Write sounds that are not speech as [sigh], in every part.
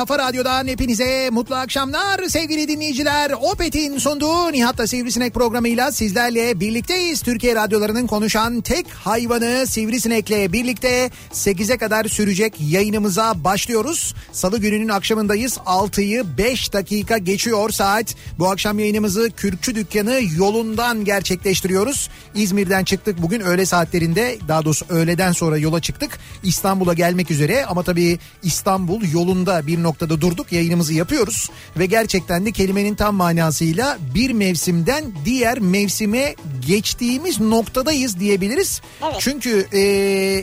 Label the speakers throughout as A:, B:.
A: Kafa radyodan hepinize mutlu akşamlar sevgili dinleyiciler. Opet'in sunduğu Nihat'la Sivrisinek programıyla sizlerle birlikteyiz. Türkiye radyolarının konuşan tek hayvanı Sivrisinek'le birlikte 8'e kadar sürecek yayınımıza başlıyoruz. Salı gününün akşamındayız. 6'yı 5 dakika geçiyor saat. Bu akşam yayınımızı Kürkçü Dükkanı yolundan gerçekleştiriyoruz. İzmir'den çıktık bugün öğle saatlerinde daha doğrusu öğleden sonra yola çıktık. İstanbul'a gelmek üzere ama tabii İstanbul yolunda bir noktada durduk yayınımızı yapıyoruz. Ve gerçekten de kelimenin tam manasıyla bir mevsimden diğer mevsime geçtiğimiz noktadayız diyebiliriz.
B: Evet.
A: Çünkü e,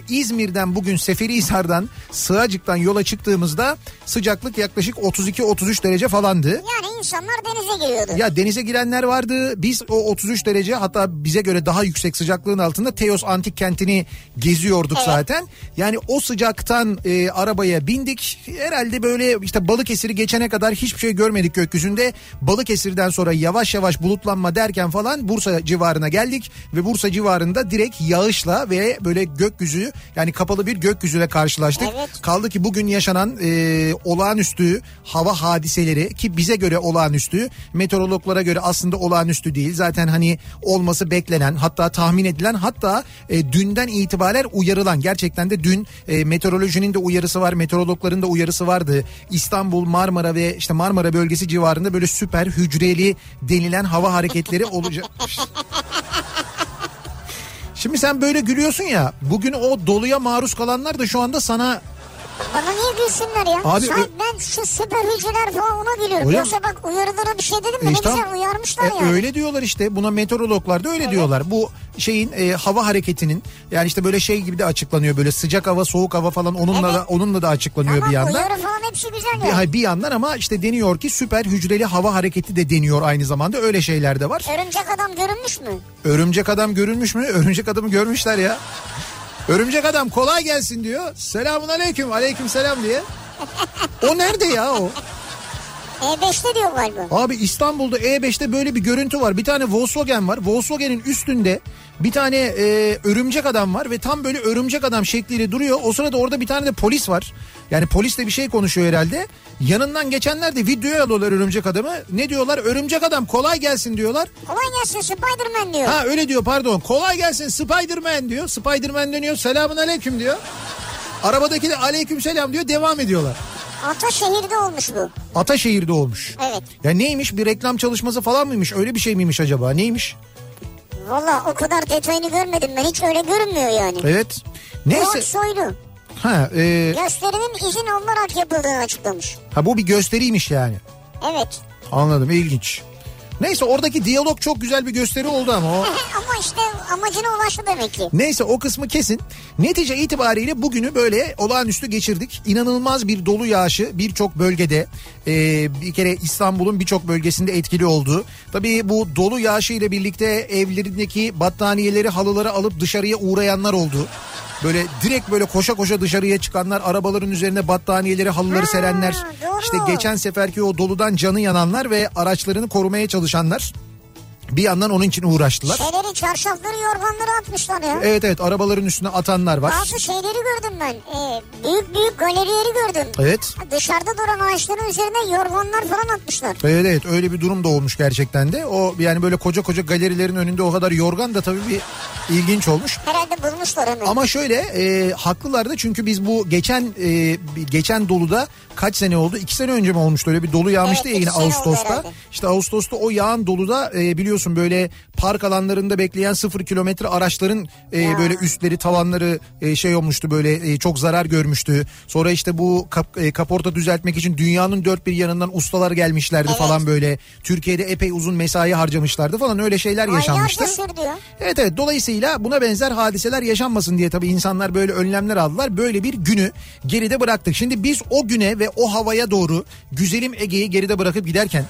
A: İzmir'den bugün Seferihisar'dan Sığacık'tan yola çıktığımızda sıcaklık yaklaşık 32-33 derece falandı.
B: Yani insanlar denize giriyordu.
A: Ya denize girenler vardı. Biz o 33 derece hatta bize göre daha yüksek sıcaklığın altında Teos antik kentini geziyorduk zaten. Yani o sıcaktan e, arabaya bindik. Herhalde böyle işte Balıkesir'i geçene kadar hiçbir şey görmedik gökyüzünde. Balıkesir'den sonra yavaş yavaş bulutlanma derken falan Bursa civarına geldik ve Bursa civarında direkt yağışla ve böyle gökyüzü yani kapalı bir gökyüzüyle karşılaştık.
B: Evet.
A: Kaldı ki bugün yaşanan e, olağanüstü hava hadiseleri ki bize göre olağanüstü meteorologlara göre aslında olağanüstü değil. Zaten hani olması beklenen hatta tahmin edilen hatta e, dünden itibaren uyarılan gerçekten de dün e, meteorolojinin de uyarısı var meteorologların da uyarısı vardı. İstanbul Marmara ve işte Marmara bölgesi civarında böyle süper hücreli denilen hava hareketleri [laughs] olacak. Şimdi sen böyle gülüyorsun ya bugün o doluya maruz kalanlar da şu anda sana
B: Bana niye gülsünler ya?
A: Abi,
B: Sen, ben şu süper hücreler falan ona gülüyorum.
A: Öyle
B: Yoksa bak uyarılara bir şey dedim mi
A: E
B: ne
A: işte
B: güzel
A: tam-
B: uyarmışlar
A: e,
B: yani.
A: Öyle diyorlar işte buna meteorologlar da öyle diyorlar. Bu şeyin e, hava hareketinin yani işte böyle şey gibi de açıklanıyor böyle sıcak hava soğuk hava falan onunla
B: Evet.
A: da onunla da açıklanıyor
B: Tamam
A: bir yandan.
B: uyarı falan hepsi güzel
A: Bir,
B: ya.
A: hay- bir yandan ama işte deniyor ki süper hücreli hava hareketi de deniyor aynı zamanda öyle şeyler de var.
B: Örümcek adam görünmüş mü?
A: Örümcek adam görülmüş mü? [laughs] Örümcek adamı görmüşler ya. Örümcek adam kolay gelsin diyor. Selamun aleyküm aleyküm selam diye. O nerede ya o?
B: E5'te diyor galiba.
A: Abi İstanbul'da E5'te böyle bir görüntü var. Bir tane Volkswagen var. Volkswagen'in üstünde bir tane e, örümcek adam var ve tam böyle örümcek adam şekliyle duruyor. O sırada orada bir tane de polis var. Yani polis de bir şey konuşuyor herhalde. Yanından geçenler de videoya alıyorlar örümcek adamı. Ne diyorlar? Örümcek adam kolay gelsin diyorlar.
B: Kolay gelsin Spiderman diyor.
A: Ha öyle diyor pardon. Kolay gelsin Spiderman diyor. Spiderman dönüyor. Selamun aleyküm diyor. Arabadaki de aleyküm selam diyor. Devam ediyorlar.
B: Ataşehir'de olmuş bu.
A: Ataşehir'de olmuş.
B: Evet.
A: Ya neymiş bir reklam çalışması falan mıymış? Öyle bir şey miymiş acaba? Neymiş?
B: Valla o kadar detayını görmedim ben hiç öyle görünmüyor yani.
A: Evet. Neyse.
B: Soylu
A: Ha, e,
B: gösterinin izin alınarak yapıldığını açıklamış.
A: ha bu bir gösteriymiş yani.
B: Evet.
A: Anladım ilginç. Neyse oradaki diyalog çok güzel bir gösteri oldu ama o. [laughs]
B: Ama işte amacına ulaştı demek ki.
A: Neyse o kısmı kesin. Netice itibariyle bugünü böyle olağanüstü geçirdik. İnanılmaz bir dolu yağışı birçok bölgede e, bir kere İstanbul'un birçok bölgesinde etkili oldu. Tabii bu dolu yağışı ile birlikte evlerindeki battaniyeleri halıları alıp dışarıya uğrayanlar oldu. Böyle direkt böyle koşa koşa dışarıya çıkanlar, arabaların üzerine battaniyeleri, halıları
B: Ha,
A: serenler.
B: doğru.
A: İşte geçen seferki o doludan canı yananlar ve araçlarını korumaya çalışanlar bir yandan onun için uğraştılar.
B: Şeyleri çarşafları yorganları atmışlar ya.
A: Evet evet arabaların üstüne atanlar var.
B: Bazı şeyleri gördüm ben. Ee, büyük büyük galerileri gördüm.
A: Evet.
B: Dışarıda duran ağaçların üzerine yorganlar falan atmışlar.
A: Evet evet öyle bir durum da olmuş gerçekten de. O yani böyle koca koca galerilerin önünde o kadar yorgan da tabii bir ilginç olmuş.
B: Herhalde bulmuşlar hemen.
A: Ama şöyle e, haklılar da çünkü biz bu geçen e, geçen doluda kaç sene oldu? İki sene önce mi olmuştu öyle bir dolu yağmıştı
B: Evet,
A: ya yine Ağustos'ta. İşte Ağustos'ta o yağan doluda e, biliyorsun böyle park alanlarında bekleyen sıfır kilometre araçların e,
B: Ya.
A: böyle üstleri tavanları e, şey olmuştu böyle e, çok zarar görmüştü. Sonra işte bu kap, e, kaporta düzeltmek için dünyanın dört bir yanından ustalar gelmişlerdi
B: Evet.
A: falan böyle. Türkiye'de epey uzun mesai harcamışlardı falan öyle şeyler yaşanmıştı.
B: Aylarca sürdü.
A: Evet evet dolayısıyla buna benzer hadiseler yaşanmasın diye tabii insanlar böyle önlemler aldılar. Böyle bir günü geride bıraktık. Şimdi biz o güne ve o havaya doğru güzelim Ege'yi geride bırakıp giderken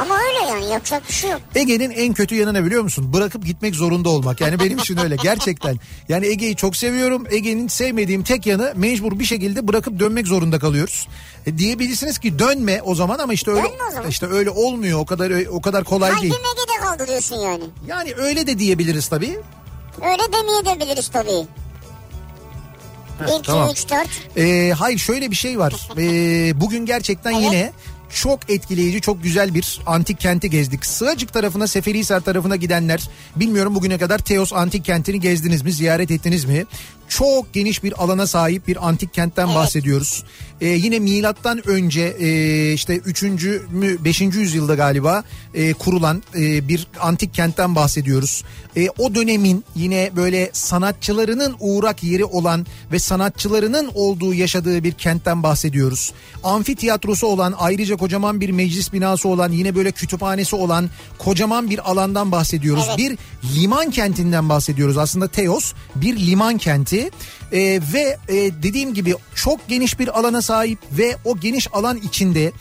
B: Ama öyle yani yapacak bir şey yok.
A: Ege'nin en kötü yanı ne biliyor musun? Bırakıp gitmek zorunda olmak. Yani benim için öyle gerçekten. Yani Ege'yi çok seviyorum. Ege'nin sevmediğim tek yanı mecbur bir şekilde bırakıp dönmek zorunda kalıyoruz. E, diyebilirsiniz ki dönme o zaman ama işte öyle işte öyle olmuyor. O kadar o kadar kolay
B: Kalbim
A: değil.
B: Ege'de kaldı diyorsun yani.
A: Yani öyle de diyebiliriz tabii.
B: Öyle demeyebiliriz tabii. 1, 2,
A: tamam.
B: 3, 4.
A: Ee, hayır şöyle bir şey var. [laughs] Ee, bugün gerçekten
B: Evet.
A: yine çok etkileyici, çok güzel bir antik kenti gezdik. Sığacık tarafına, Seferihisar tarafına gidenler, bilmiyorum bugüne kadar Teos antik kentini gezdiniz mi, ziyaret ettiniz mi? Çok geniş bir alana sahip bir antik kentten
B: Evet.
A: bahsediyoruz. Ee, yine milattan önce e, işte 3. mü 5. yüzyılda galiba e, kurulan e, bir antik kentten bahsediyoruz. E, o dönemin yine böyle sanatçılarının uğrak yeri olan ve sanatçılarının olduğu yaşadığı bir kentten bahsediyoruz. Amfiteyatrosu olan ayrıca kocaman bir meclis binası olan yine böyle kütüphanesi olan kocaman bir alandan bahsediyoruz.
B: Evet.
A: Bir liman kentinden bahsediyoruz. Aslında Teos bir liman kenti Ee, ve e, dediğim gibi çok geniş bir alana sahip ve o geniş alan içinde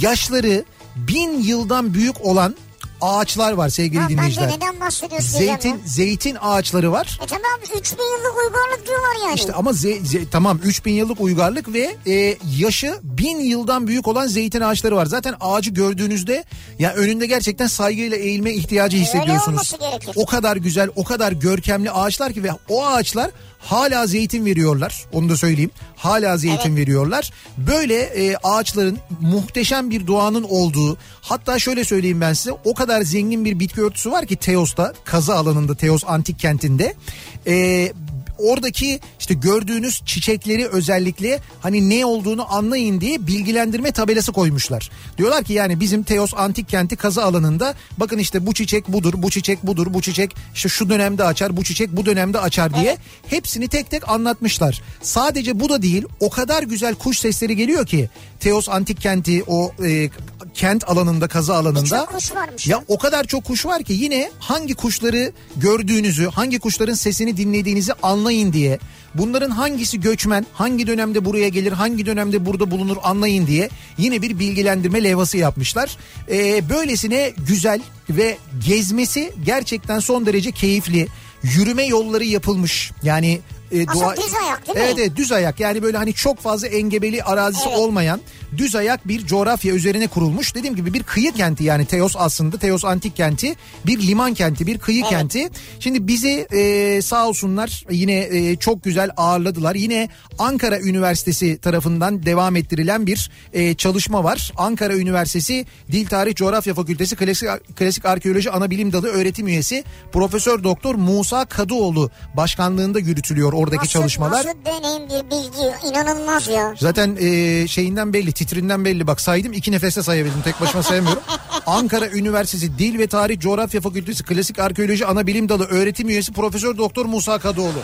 A: yaşları bin yıldan büyük olan ağaçlar var sevgili
B: Ha, ben de
A: dinleyiciler.
B: neden bahsediyorsun
A: Zeytin
B: ya.
A: zeytin ağaçları var.
B: E tamam 3000 yıllık uygarlık diyorlar yani.
A: İşte ama ze- ze- tamam 3000 yıllık uygarlık ve e, yaşı 1000 yıldan büyük olan zeytin ağaçları var. Zaten ağacı gördüğünüzde ya önünde gerçekten saygıyla eğilme ihtiyacı hissediyorsunuz.
B: olması gerekir.
A: O kadar güzel, o kadar görkemli ağaçlar ki ve o ağaçlar hala zeytin veriyorlar. Onu da söyleyeyim. Hala zeytin
B: Evet.
A: veriyorlar. Böyle e, ağaçların muhteşem bir doğanın olduğu hatta şöyle söyleyeyim ben size o kadar zengin bir bitki örtüsü var ki Teos'ta kazı alanında Teos antik kentinde. E, oradaki işte gördüğünüz çiçekleri özellikle hani ne olduğunu anlayın diye bilgilendirme tabelası koymuşlar. Diyorlar ki yani bizim Teos antik kenti kazı alanında bakın işte bu çiçek budur, bu çiçek budur, bu çiçek işte şu dönemde açar, bu çiçek bu dönemde açar diye hepsini tek tek anlatmışlar. Sadece bu da değil o kadar güzel kuş sesleri geliyor ki Teos antik kenti o e, kent alanında kazı alanında.
B: Birçok kuş varmış.
A: Ya o kadar çok kuş var ki yine hangi kuşları gördüğünüzü, hangi kuşların sesini dinlediğinizi anlayın diye. Bunların hangisi göçmen, hangi dönemde buraya gelir, hangi dönemde burada bulunur anlayın diye yine bir bilgilendirme levhası yapmışlar. Ee, böylesine güzel ve gezmesi gerçekten son derece keyifli. Yürüme yolları yapılmış. Yani e,
B: Aslında düz ayak değil mi?
A: Evet evet düz ayak yani böyle hani çok fazla engebeli arazisi
B: Evet.
A: olmayan düz ayak bir coğrafya üzerine kurulmuş. Dediğim gibi bir kıyı kenti yani Teos aslında Teos antik kenti bir liman kenti bir kıyı
B: Evet.
A: kenti. Şimdi bizi e, sağ olsunlar yine e, çok güzel ağırladılar. Yine Ankara Üniversitesi tarafından devam ettirilen bir e, çalışma var. Ankara Üniversitesi Dil Tarih Coğrafya Fakültesi Klasik, Klasik Arkeoloji Anabilim Dalı öğretim üyesi Profesör Doktor Musa Kadıoğlu başkanlığında yürütülüyor oradaki
B: Nasıl-
A: çalışmalar.
B: Nasıl deneyim bir bilgi inanılmaz ya.
A: Zaten e, şeyinden belli titrinden belli bak saydım iki nefeste sayabildim tek başıma sayamıyorum. [laughs] Ankara Üniversitesi Dil ve Tarih Coğrafya Fakültesi Klasik Arkeoloji Anabilim Dalı öğretim üyesi Profesör Doktor Musa Kadıoğlu.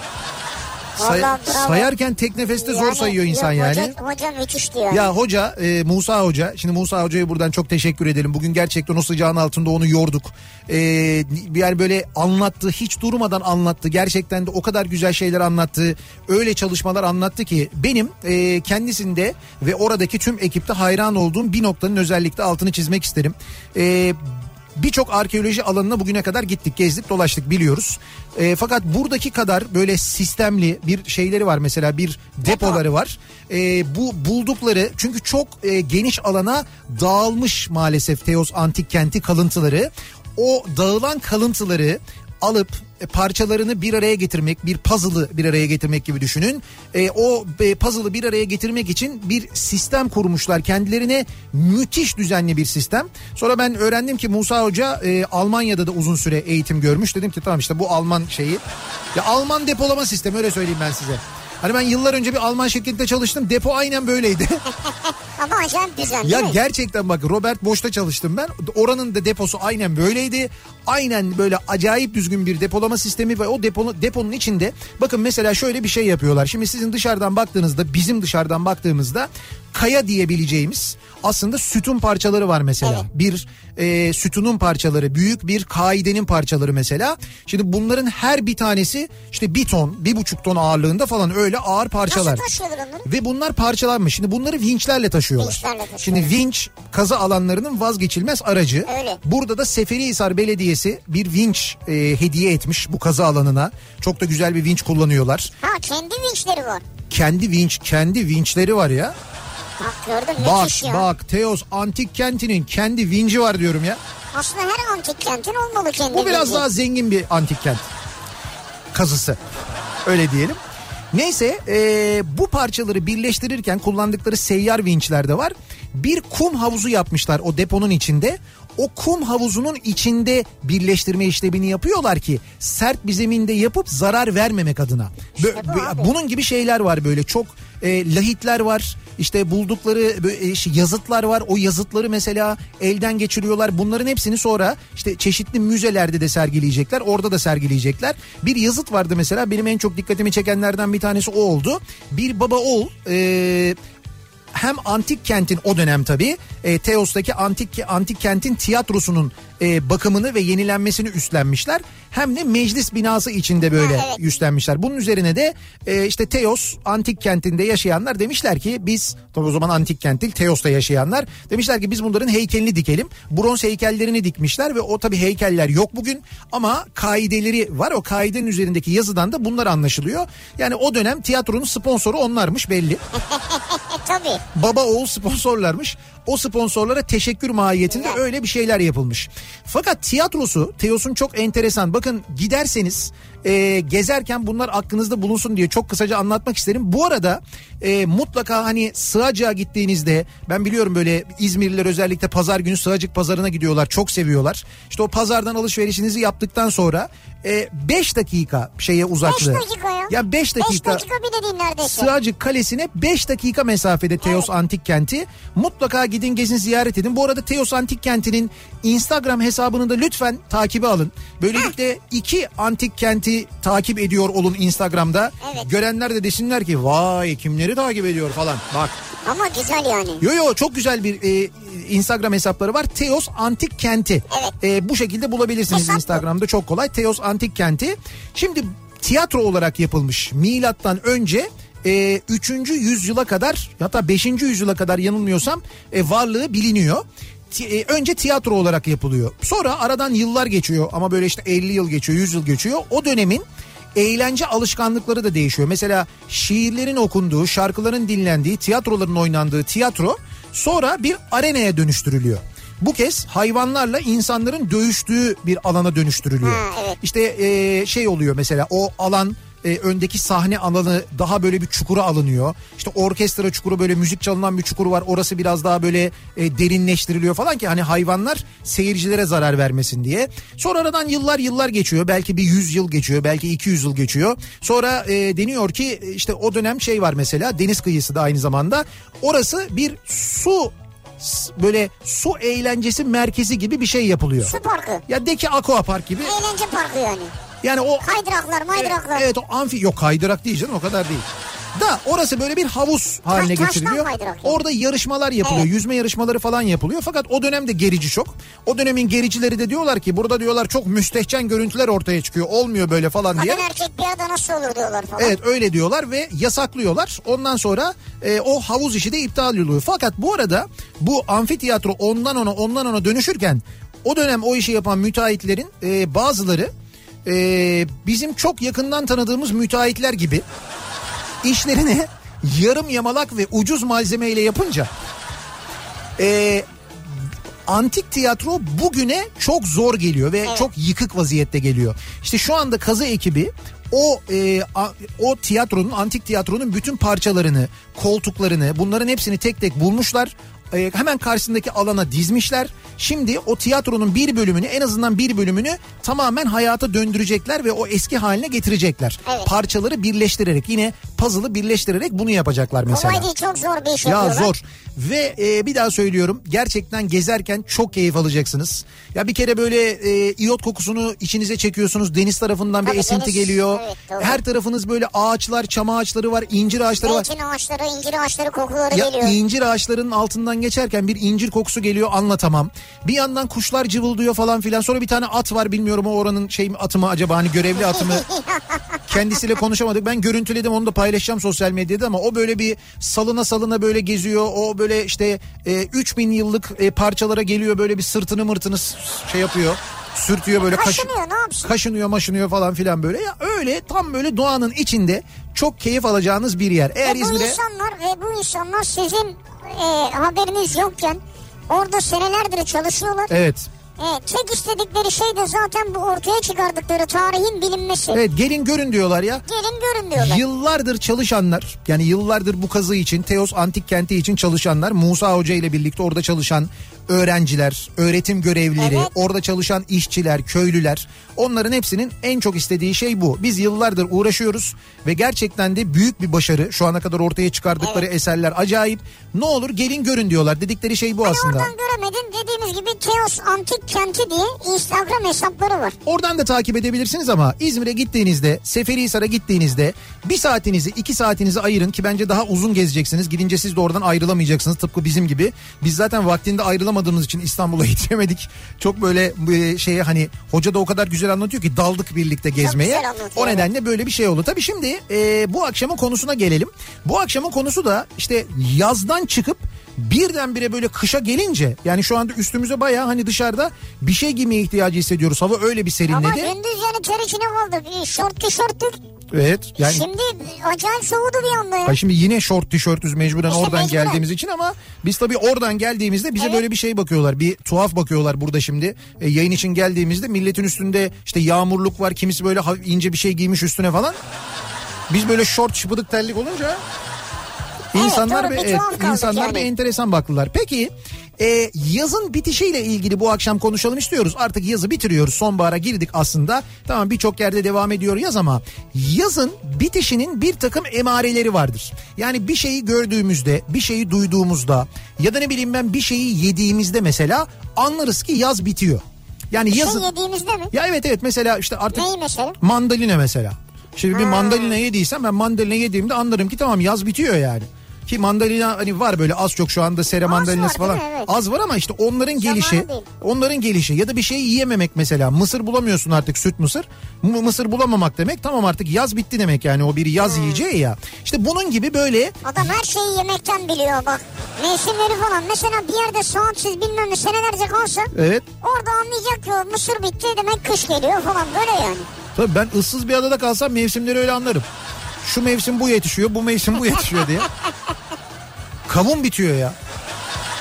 A: Say- sayarken tek nefeste zor
B: Yani,
A: sayıyor insan
B: yok,
A: yani.
B: Hoca, hoca müthiş diyor.
A: Ya hoca e, Musa Hoca şimdi Musa Hoca'ya buradan çok teşekkür edelim. Bugün gerçekten o sıcağın altında onu yorduk. E, yani böyle anlattı hiç durmadan anlattı. Gerçekten de o kadar güzel şeyler anlattı. Öyle çalışmalar anlattı ki benim e, kendisinde ve oradaki tüm ekipte hayran olduğum bir noktanın özellikle altını çizmek isterim. E, Birçok arkeoloji alanına bugüne kadar gittik, gezdik, dolaştık biliyoruz. E, fakat buradaki kadar böyle sistemli bir şeyleri var mesela bir depoları var. E, bu buldukları çünkü çok e, geniş alana dağılmış maalesef Teos antik kenti kalıntıları. O dağılan kalıntıları alıp parçalarını bir araya getirmek, bir puzzle'ı bir araya getirmek gibi düşünün. E, o e, puzzle'ı bir araya getirmek için bir sistem kurmuşlar. Kendilerine müthiş düzenli bir sistem. Sonra ben öğrendim ki Musa Hoca e, Almanya'da da uzun süre eğitim görmüş. Dedim ki tamam işte bu Alman şeyi. Ya Alman depolama sistemi öyle söyleyeyim ben size. Hani ben yıllar önce bir Alman şirketinde çalıştım. Depo aynen böyleydi. [laughs]
B: Ama acayip güzel
A: Ya
B: değil
A: gerçekten bak Robert Boş'ta çalıştım ben. Oranın da deposu aynen böyleydi. Aynen böyle acayip düzgün bir depolama sistemi ve o deponu, deponun içinde bakın mesela şöyle bir şey yapıyorlar. Şimdi sizin dışarıdan baktığınızda bizim dışarıdan baktığımızda kaya diyebileceğimiz aslında sütun parçaları var mesela.
B: Evet.
A: Bir e, sütunun parçaları büyük bir kaidenin parçaları mesela. Şimdi bunların her bir tanesi işte bir ton bir buçuk ton ağırlığında falan öyle ağır parçalar.
B: Nasıl taşıyorlar onları?
A: Ve bunlar parçalanmış. Şimdi bunları vinçlerle taşıyorlar.
B: Vinçlerle taşıyorlar.
A: Şimdi vinç kazı alanlarının vazgeçilmez aracı.
B: Öyle.
A: Burada da Seferihisar Belediyesi bir vinç e, hediye etmiş bu kazı alanına. Çok da güzel bir vinç kullanıyorlar.
B: Ha kendi vinçleri var.
A: Kendi vinç, kendi vinçleri var ya.
B: Bak gördün
A: Bak
B: müthiş ya.
A: bak Teos antik kentinin kendi vinci var diyorum ya.
B: Aslında her antik kentin olmalı kendi
A: Bu biraz
B: vinci.
A: daha zengin bir antik kent. Kazısı. Öyle diyelim. Neyse e, bu parçaları birleştirirken kullandıkları seyyar vinçler de var. Bir kum havuzu yapmışlar o deponun içinde. O kum havuzunun içinde birleştirme işlemini yapıyorlar ki sert bir zeminde yapıp zarar vermemek adına. Bö-
B: bu
A: bunun gibi şeyler var böyle çok e, lahitler var. İşte buldukları e, şey, yazıtlar var. O yazıtları mesela elden geçiriyorlar. Bunların hepsini sonra işte çeşitli müzelerde de sergileyecekler. Orada da sergileyecekler. Bir yazıt vardı mesela benim en çok dikkatimi çekenlerden bir tanesi o oldu. Bir baba oğul e, hem antik kentin o dönem tabii e, Teos'taki antik antik kentin tiyatrosunun e, bakımını ve yenilenmesini üstlenmişler. Hem de meclis binası içinde böyle
B: evet.
A: üstlenmişler. Bunun üzerine de e, işte Teos antik kentinde yaşayanlar demişler ki biz tabii o zaman antik kent değil Teos'ta yaşayanlar demişler ki biz bunların heykelini dikelim. Bronz heykellerini dikmişler ve o tabii heykeller yok bugün ama kaideleri var. O kaidenin üzerindeki yazıdan da bunlar anlaşılıyor. Yani o dönem tiyatronun sponsoru onlarmış belli [laughs]
B: tabii.
A: baba oğul sponsorlarmış. O sponsorlara teşekkür mahiyetinde öyle bir şeyler yapılmış. Fakat tiyatrosu Teos'un çok enteresan. Bakın giderseniz e, gezerken bunlar aklınızda bulunsun diye çok kısaca anlatmak isterim. Bu arada e, mutlaka hani Sığacık'a gittiğinizde ben biliyorum böyle İzmirliler özellikle pazar günü Sığacık pazarına gidiyorlar. Çok seviyorlar. İşte o pazardan alışverişinizi yaptıktan sonra 5 dakika şeye uzaklığı.
B: Beş dakika ya.
A: Ya 5
B: Beş
A: dakika.
B: dakika bile değil neredeyse.
A: Sığacık Kalesi'ne 5 dakika mesafede Teos Antik Kenti. Mutlaka gidin gezin ziyaret edin. Bu arada Teos Antik Kenti'nin Instagram hesabını da lütfen takibe alın. Böylelikle iki antik kenti takip ediyor olun Instagram'da.
B: Evet.
A: Görenler de desinler ki vay kimleri takip ediyor falan. Bak
B: Ama güzel yani.
A: yo yo çok güzel bir e, Instagram hesapları var. Teos Antik Kenti.
B: Evet.
A: E, bu şekilde bulabilirsiniz
B: Hesap.
A: Instagram'da çok kolay. Teos Antik Kenti. Şimdi tiyatro olarak yapılmış milattan önce e, 3. yüzyıla kadar hatta 5. yüzyıla kadar yanılmıyorsam e, varlığı biliniyor. E, önce tiyatro olarak yapılıyor. Sonra aradan yıllar geçiyor ama böyle işte 50 yıl geçiyor 100 yıl geçiyor. O dönemin eğlence alışkanlıkları da değişiyor. Mesela şiirlerin okunduğu, şarkıların dinlendiği, tiyatroların oynandığı tiyatro sonra bir arenaya dönüştürülüyor. Bu kez hayvanlarla insanların dövüştüğü bir alana dönüştürülüyor.
B: Ha, evet.
A: İşte e, şey oluyor mesela o alan e, öndeki sahne alanı daha böyle bir çukura alınıyor. İşte orkestra çukuru böyle müzik çalınan bir çukur var. Orası biraz daha böyle e, derinleştiriliyor falan ki hani hayvanlar seyircilere zarar vermesin diye. Sonra aradan yıllar yıllar geçiyor. Belki bir 100 yıl geçiyor. Belki 200 yıl geçiyor. Sonra e, deniyor ki e, işte o dönem şey var mesela deniz kıyısı da aynı zamanda. Orası bir su böyle su eğlencesi merkezi gibi bir şey yapılıyor.
B: Su parkı.
A: Ya de ki aqua park gibi
B: Eğlence parkı yani.
A: Yani o
B: Kaydıraklar maydıraklar.
A: Evet o amfi yok kaydırak değil canım o kadar değil. Da orası böyle bir havuz haline getiriliyor. Orada yarışmalar yapılıyor.
B: Evet.
A: Yüzme yarışmaları falan yapılıyor. Fakat o dönemde gerici çok. O dönemin gericileri de diyorlar ki burada diyorlar çok müstehcen görüntüler ortaya çıkıyor. Olmuyor böyle falan diye.
B: Kadın erkek bir arada nasıl olur diyorlar falan.
A: Evet öyle diyorlar ve yasaklıyorlar. Ondan sonra e, o havuz işi de iptal oluyor. Fakat bu arada bu amfiteyatro ondan ona ondan ona dönüşürken o dönem o işi yapan müteahhitlerin e, bazıları e, bizim çok yakından tanıdığımız müteahhitler gibi işlerini yarım yamalak ve ucuz malzemeyle yapınca e, antik tiyatro bugüne çok zor geliyor ve çok yıkık vaziyette geliyor. İşte şu anda kazı ekibi o e, a- o tiyatronun antik tiyatronun bütün parçalarını, koltuklarını bunların hepsini tek tek bulmuşlar. E, hemen karşısındaki alana dizmişler. Şimdi o tiyatronun bir bölümünü en azından bir bölümünü tamamen hayata döndürecekler ve o eski haline getirecekler.
B: Evet.
A: Parçaları birleştirerek yine puzzle'ı birleştirerek bunu yapacaklar mesela.
B: Kolay değil çok zor bir iş
A: Ya
B: yapıyorlar.
A: zor ve e, bir daha söylüyorum gerçekten gezerken çok keyif alacaksınız. Ya bir kere böyle e, iyot kokusunu içinize çekiyorsunuz deniz tarafından bir
B: Tabii
A: esinti
B: deniz,
A: geliyor.
B: evet, doğru.
A: Her tarafınız böyle ağaçlar, çam ağaçları var, incir ağaçları var.
B: Zeytin ağaçları, incir ağaçları kokuları
A: Ya
B: geliyor.
A: incir ağaçlarının altından geçerken bir incir kokusu geliyor anlatamam. Bir yandan kuşlar cıvıldıyor falan filan. Sonra bir tane at var bilmiyorum o oranın şey mi, atı mı acaba hani görevli atı mı? [laughs] Kendisiyle konuşamadık. Ben görüntüledim onu da paylaşacağım sosyal medyada ama o böyle bir salına salına böyle geziyor. O böyle işte e, 3000 yıllık e, parçalara geliyor böyle bir sırtını mırtını şey yapıyor. Sürtüyor böyle kaş-
B: Kaşınıyor ne yapsın?
A: kaşınıyor maşınıyor falan filan böyle. Ya öyle tam böyle doğanın içinde çok keyif alacağınız bir yer. Eğer
B: Ve bu
A: İzmir'e
B: insanlar ve bu insanlar sizin e, haberiniz yokken orada senelerdir çalışıyorlar.
A: Evet.
B: E, tek istedikleri şey de zaten bu ortaya çıkardıkları tarihin bilinmesi.
A: Evet gelin görün diyorlar ya.
B: Gelin görün diyorlar.
A: Yıllardır çalışanlar yani yıllardır bu kazı için Teos Antik Kenti için çalışanlar Musa Hoca ile birlikte orada çalışan öğrenciler, öğretim görevlileri,
B: Evet.
A: orada çalışan işçiler, köylüler onların hepsinin en çok istediği şey bu. Biz yıllardır uğraşıyoruz ve gerçekten de büyük bir başarı şu ana kadar ortaya çıkardıkları eserler acayip. Ne olur gelin görün diyorlar dedikleri şey bu
B: Hani
A: aslında.
B: oradan göremedin dediğimiz gibi Teos Antik Kenti diye Instagram hesapları var.
A: Oradan da takip edebilirsiniz ama İzmir'e gittiğinizde, Seferihisar'a gittiğinizde bir saatinizi, iki saatinizi ayırın ki bence daha uzun gezeceksiniz. Gidince siz de oradan ayrılamayacaksınız tıpkı bizim gibi. Biz zaten vaktinde ayrılamadığımız için İstanbul'a [laughs] yetişemedik. Çok böyle e, şeye hani hoca da o kadar güzel anlatıyor ki daldık birlikte gezmeye. O nedenle böyle bir şey oldu. Tabii şimdi e, bu akşamın konusuna gelelim. Bu akşamın konusu da işte yazdan çıkıp birdenbire böyle kışa gelince yani şu anda üstümüze baya hani dışarıda bir şey giymeye ihtiyacı hissediyoruz. Hava öyle bir
B: Ama
A: serinledi.
B: gündüz yani ter içine. Bir Şort tişörtlük.
A: Evet yani
B: Şimdi acayip soğudu bir anda ya.
A: Ay şimdi yine şort tişörtüz mecburen
B: İşte
A: oradan
B: mecburen.
A: geldiğimiz için ama biz tabii oradan geldiğimizde bize
B: Evet.
A: böyle bir şey bakıyorlar. Bir tuhaf bakıyorlar burada şimdi. E, yayın için geldiğimizde milletin üstünde işte yağmurluk var. Kimisi böyle ince bir şey giymiş üstüne falan. Biz böyle şort şıpıdık terlik olunca insanlar
B: doğru,
A: bir,
B: bir
A: evet, insanlar
B: yani.
A: bir enteresan baktılar. Peki e, yazın bitişiyle ilgili bu akşam konuşalım istiyoruz. Artık yazı bitiriyoruz. Sonbahara girdik aslında. Tamam birçok yerde devam ediyor yaz ama yazın bitişinin bir takım emareleri vardır. Yani bir şeyi gördüğümüzde, bir şeyi duyduğumuzda ya da ne bileyim ben bir şeyi yediğimizde mesela anlarız ki yaz bitiyor. Yani
B: Bir
A: yazın
B: şey yediğimizde mi?
A: ya evet evet mesela işte artık
B: Neyi mesela?
A: mandalina mesela. Şimdi bir mandalina yediysem ben mandalina yediğimde anlarım ki tamam yaz bitiyor yani. Ki mandalina hani var böyle az çok şu anda sere mandalinası
B: var
A: falan.
B: Evet.
A: Az var ama işte onların gelişi,
B: değil.
A: onların gelişi ya da bir şeyi yiyememek mesela. Mısır bulamıyorsun artık süt mısır. M- mısır bulamamak demek tamam artık yaz bitti demek yani o bir yaz
B: Hmm.
A: yiyeceği ya. İşte bunun gibi böyle
B: Adam her şeyi yemekten biliyor bak. Mevsimleri falan. Mesela bir yerde saatsiz bilmem ne senelerce kalsa
A: evet
B: orada anlayacak ki mısır bitti demek kış geliyor falan böyle yani.
A: Tabii ben ıssız bir adada kalsam mevsimleri öyle anlarım. Şu mevsim bu yetişiyor, bu mevsim bu yetişiyor diye. [laughs] Kavun bitiyor ya.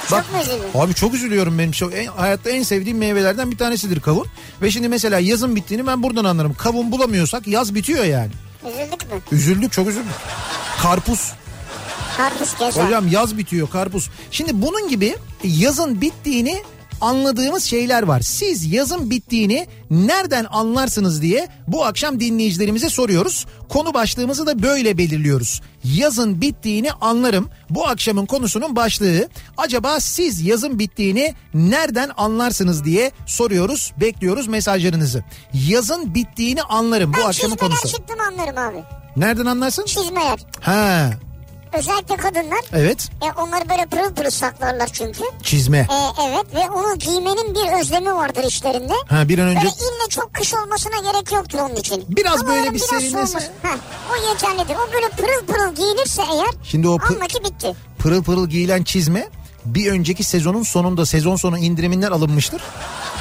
B: Çok mu üzüldün?
A: Abi çok üzülüyorum benim. Çok, en, hayatta en sevdiğim meyvelerden bir tanesidir kavun. Ve şimdi mesela yazın bittiğini ben buradan anlarım. Kavun bulamıyorsak yaz bitiyor yani.
B: Üzüldük mü?
A: Üzüldük çok üzüldük. Karpuz.
B: Karpuz keza.
A: Hocam yaz bitiyor karpuz. Şimdi bunun gibi yazın bittiğini anladığımız şeyler var. Siz yazın bittiğini nereden anlarsınız diye bu akşam dinleyicilerimize soruyoruz. Konu başlığımızı da böyle belirliyoruz. Yazın bittiğini anlarım. Bu akşamın konusunun başlığı. Acaba siz yazın bittiğini nereden anlarsınız diye soruyoruz. Bekliyoruz mesajlarınızı. Yazın bittiğini anlarım bu
B: Ben
A: akşamın konusu.
B: çıktım anlarım abi.
A: Nereden anlarsın?
B: Çizmeler.
A: Ha
B: Özellikle kadınlar.
A: evet
B: E, onları böyle pırıl pırıl saklarlar çünkü.
A: çizme.
B: E, evet ve onu giymenin bir özlemi vardır işlerinde.
A: Ha bir an önce
B: Böyle ille çok kış olmasına gerek yoktur onun için.
A: Biraz böyle
B: Havaların
A: bir
B: Ha, o yeterlidir. O böyle pırıl pırıl giyinirse eğer
A: Şimdi o pı-
B: ki bitti.
A: pırıl pırıl giyilen çizme bir önceki sezonun sonunda sezon sonu indiriminden alınmıştır.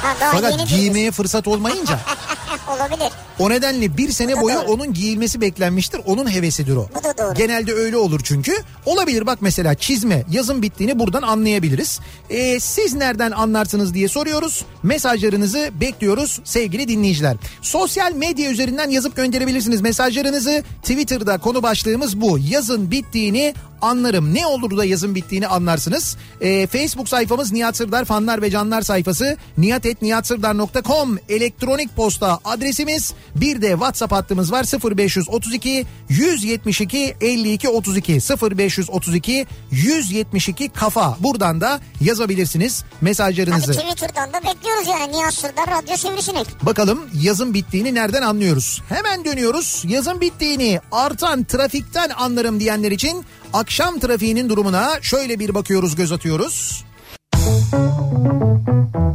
B: Ha, daha
A: Fakat giymeye fırsat olmayınca [laughs]
B: olabilir.
A: o nedenle bir sene boyu
B: doğru.
A: onun giyilmesi beklenmiştir. Onun hevesidir o.
B: Bu da doğru.
A: Genelde öyle olur çünkü. Olabilir bak mesela çizme yazın bittiğini buradan anlayabiliriz. Ee, siz nereden anlarsınız diye soruyoruz. Mesajlarınızı bekliyoruz sevgili dinleyiciler. Sosyal medya üzerinden yazıp gönderebilirsiniz mesajlarınızı. Twitter'da konu başlığımız bu. Yazın bittiğini anlarım. Ne olur da yazın bittiğini anlarsınız. Ee, Facebook sayfamız Nihat Sırdar fanlar ve canlar sayfası nihatetnihatsırdar.com elektronik posta adresimiz. Bir de WhatsApp hattımız var 0532 172 52 32 0532 172 kafa. Buradan da yazabilirsiniz
B: Abi
A: mesajlarınızı.
B: Twitter'dan da bekliyoruz yani. Nihat Sırdar Radyo Sivrisinek.
A: Bakalım yazın bittiğini nereden anlıyoruz? Hemen dönüyoruz. Yazın bittiğini artan trafikten anlarım diyenler için akşam trafiğinin durumuna şöyle bir bakıyoruz, göz atıyoruz. Kafa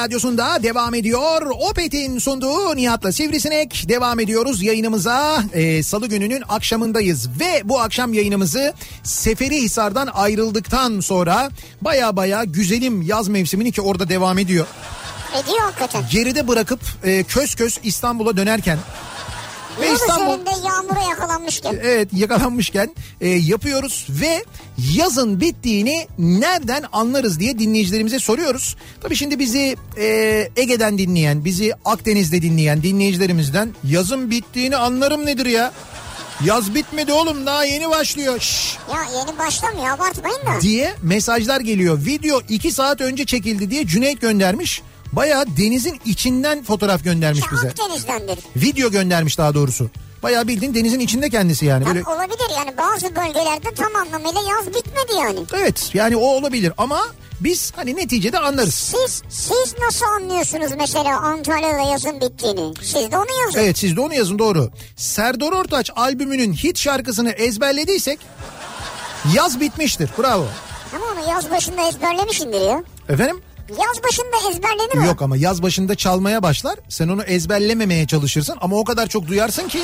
A: radyosunda devam ediyor. Opet'in sunduğu Nihat'la Sivrisinek devam ediyoruz yayınımıza. Ee, Salı gününün akşamındayız ve bu akşam yayınımızı Seferihisar'dan ayrıldıktan sonra baya baya güzelim yaz mevsimini ki orada devam ediyor.
B: Ediyor hakikaten.
A: Geride bırakıp e, kös kös İstanbul'a dönerken ve
B: Yol
A: İstanbul
B: üzerinde yağmura yakalanmışken.
A: Evet yakalanmışken e, yapıyoruz ve yazın bittiğini nereden anlarız diye dinleyicilerimize soruyoruz. Tabii şimdi bizi e, Ege'den dinleyen, bizi Akdeniz'de dinleyen dinleyicilerimizden yazın bittiğini anlarım nedir ya? Yaz bitmedi oğlum daha yeni başlıyor. Şşş
B: Ya yeni başlamıyor abartmayın da.
A: diye mesajlar geliyor. Video 2 saat önce çekildi diye Cüneyt göndermiş. Bayağı denizin içinden fotoğraf göndermiş
B: İşte
A: bize.
B: Akdeniz'dendir.
A: Video göndermiş daha doğrusu. Bayağı bildiğin denizin içinde kendisi yani. Böyle
B: olabilir yani bazı bölgelerde tam anlamıyla yaz bitmedi yani.
A: Evet yani o olabilir ama biz hani neticede anlarız.
B: Siz siz nasıl anlıyorsunuz mesela Antalya'da yazın bittiğini? Siz de onu yazın.
A: Evet siz de onu yazın doğru. Serdar Ortaç albümünün hit şarkısını ezberlediysek yaz bitmiştir. Bravo.
B: Ama onu yaz başında ezberlemişindir ya.
A: Efendim?
B: Yaz başında ezberlenir o.
A: Yok ama yaz başında çalmaya başlar. Sen onu ezberlememeye çalışırsın ama o kadar çok duyarsın ki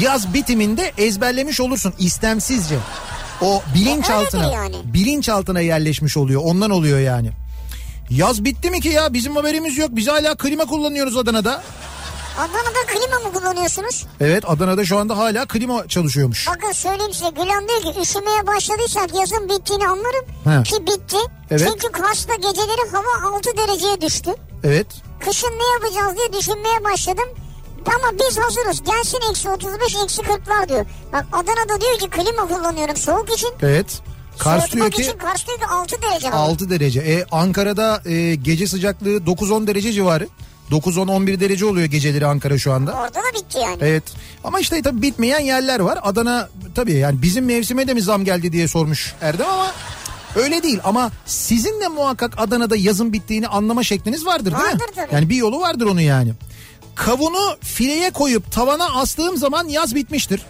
A: yaz bitiminde ezberlemiş olursun istemsizce. O bilinçaltına
B: öyledir yani.
A: bilinçaltına yerleşmiş oluyor. Ondan oluyor yani. Yaz bitti mi ki ya? Bizim haberimiz yok. Biz hala klima kullanıyoruz Adana'da.
B: Adana'da klima mı kullanıyorsunuz?
A: Evet Adana'da şu anda hala klima çalışıyormuş.
B: Bakın söyleyeyim size Gülen diyor ki üşümeye başladıysak yazın bittiğini anlarım.
A: He.
B: Ki bitti.
A: Evet.
B: Çünkü Kars'ta geceleri hava 6 dereceye düştü.
A: Evet.
B: Kışın ne yapacağız diye düşünmeye başladım. Ama biz hazırız. Gelsin eksi 35 eksi 40'lar diyor. Bak Adana'da diyor ki klima kullanıyorum soğuk için.
A: Evet. Kars diyor ki
B: için Kars diyor ki 6 derece hava.
A: 6 derece. E, Ankara'da e, gece sıcaklığı 9-10 derece civarı. 9-10-11 derece oluyor geceleri Ankara şu anda.
B: Orada da bitti yani.
A: Evet. Ama işte tabii bitmeyen yerler var. Adana tabii yani bizim mevsime de mi zam geldi diye sormuş Erdem ama öyle değil. Ama sizin de muhakkak Adana'da yazın bittiğini anlama şekliniz vardır değil mi?
B: Vardır tabii.
A: Yani bir yolu vardır onun yani. Kavunu fileye koyup tavana astığım zaman yaz bitmiştir.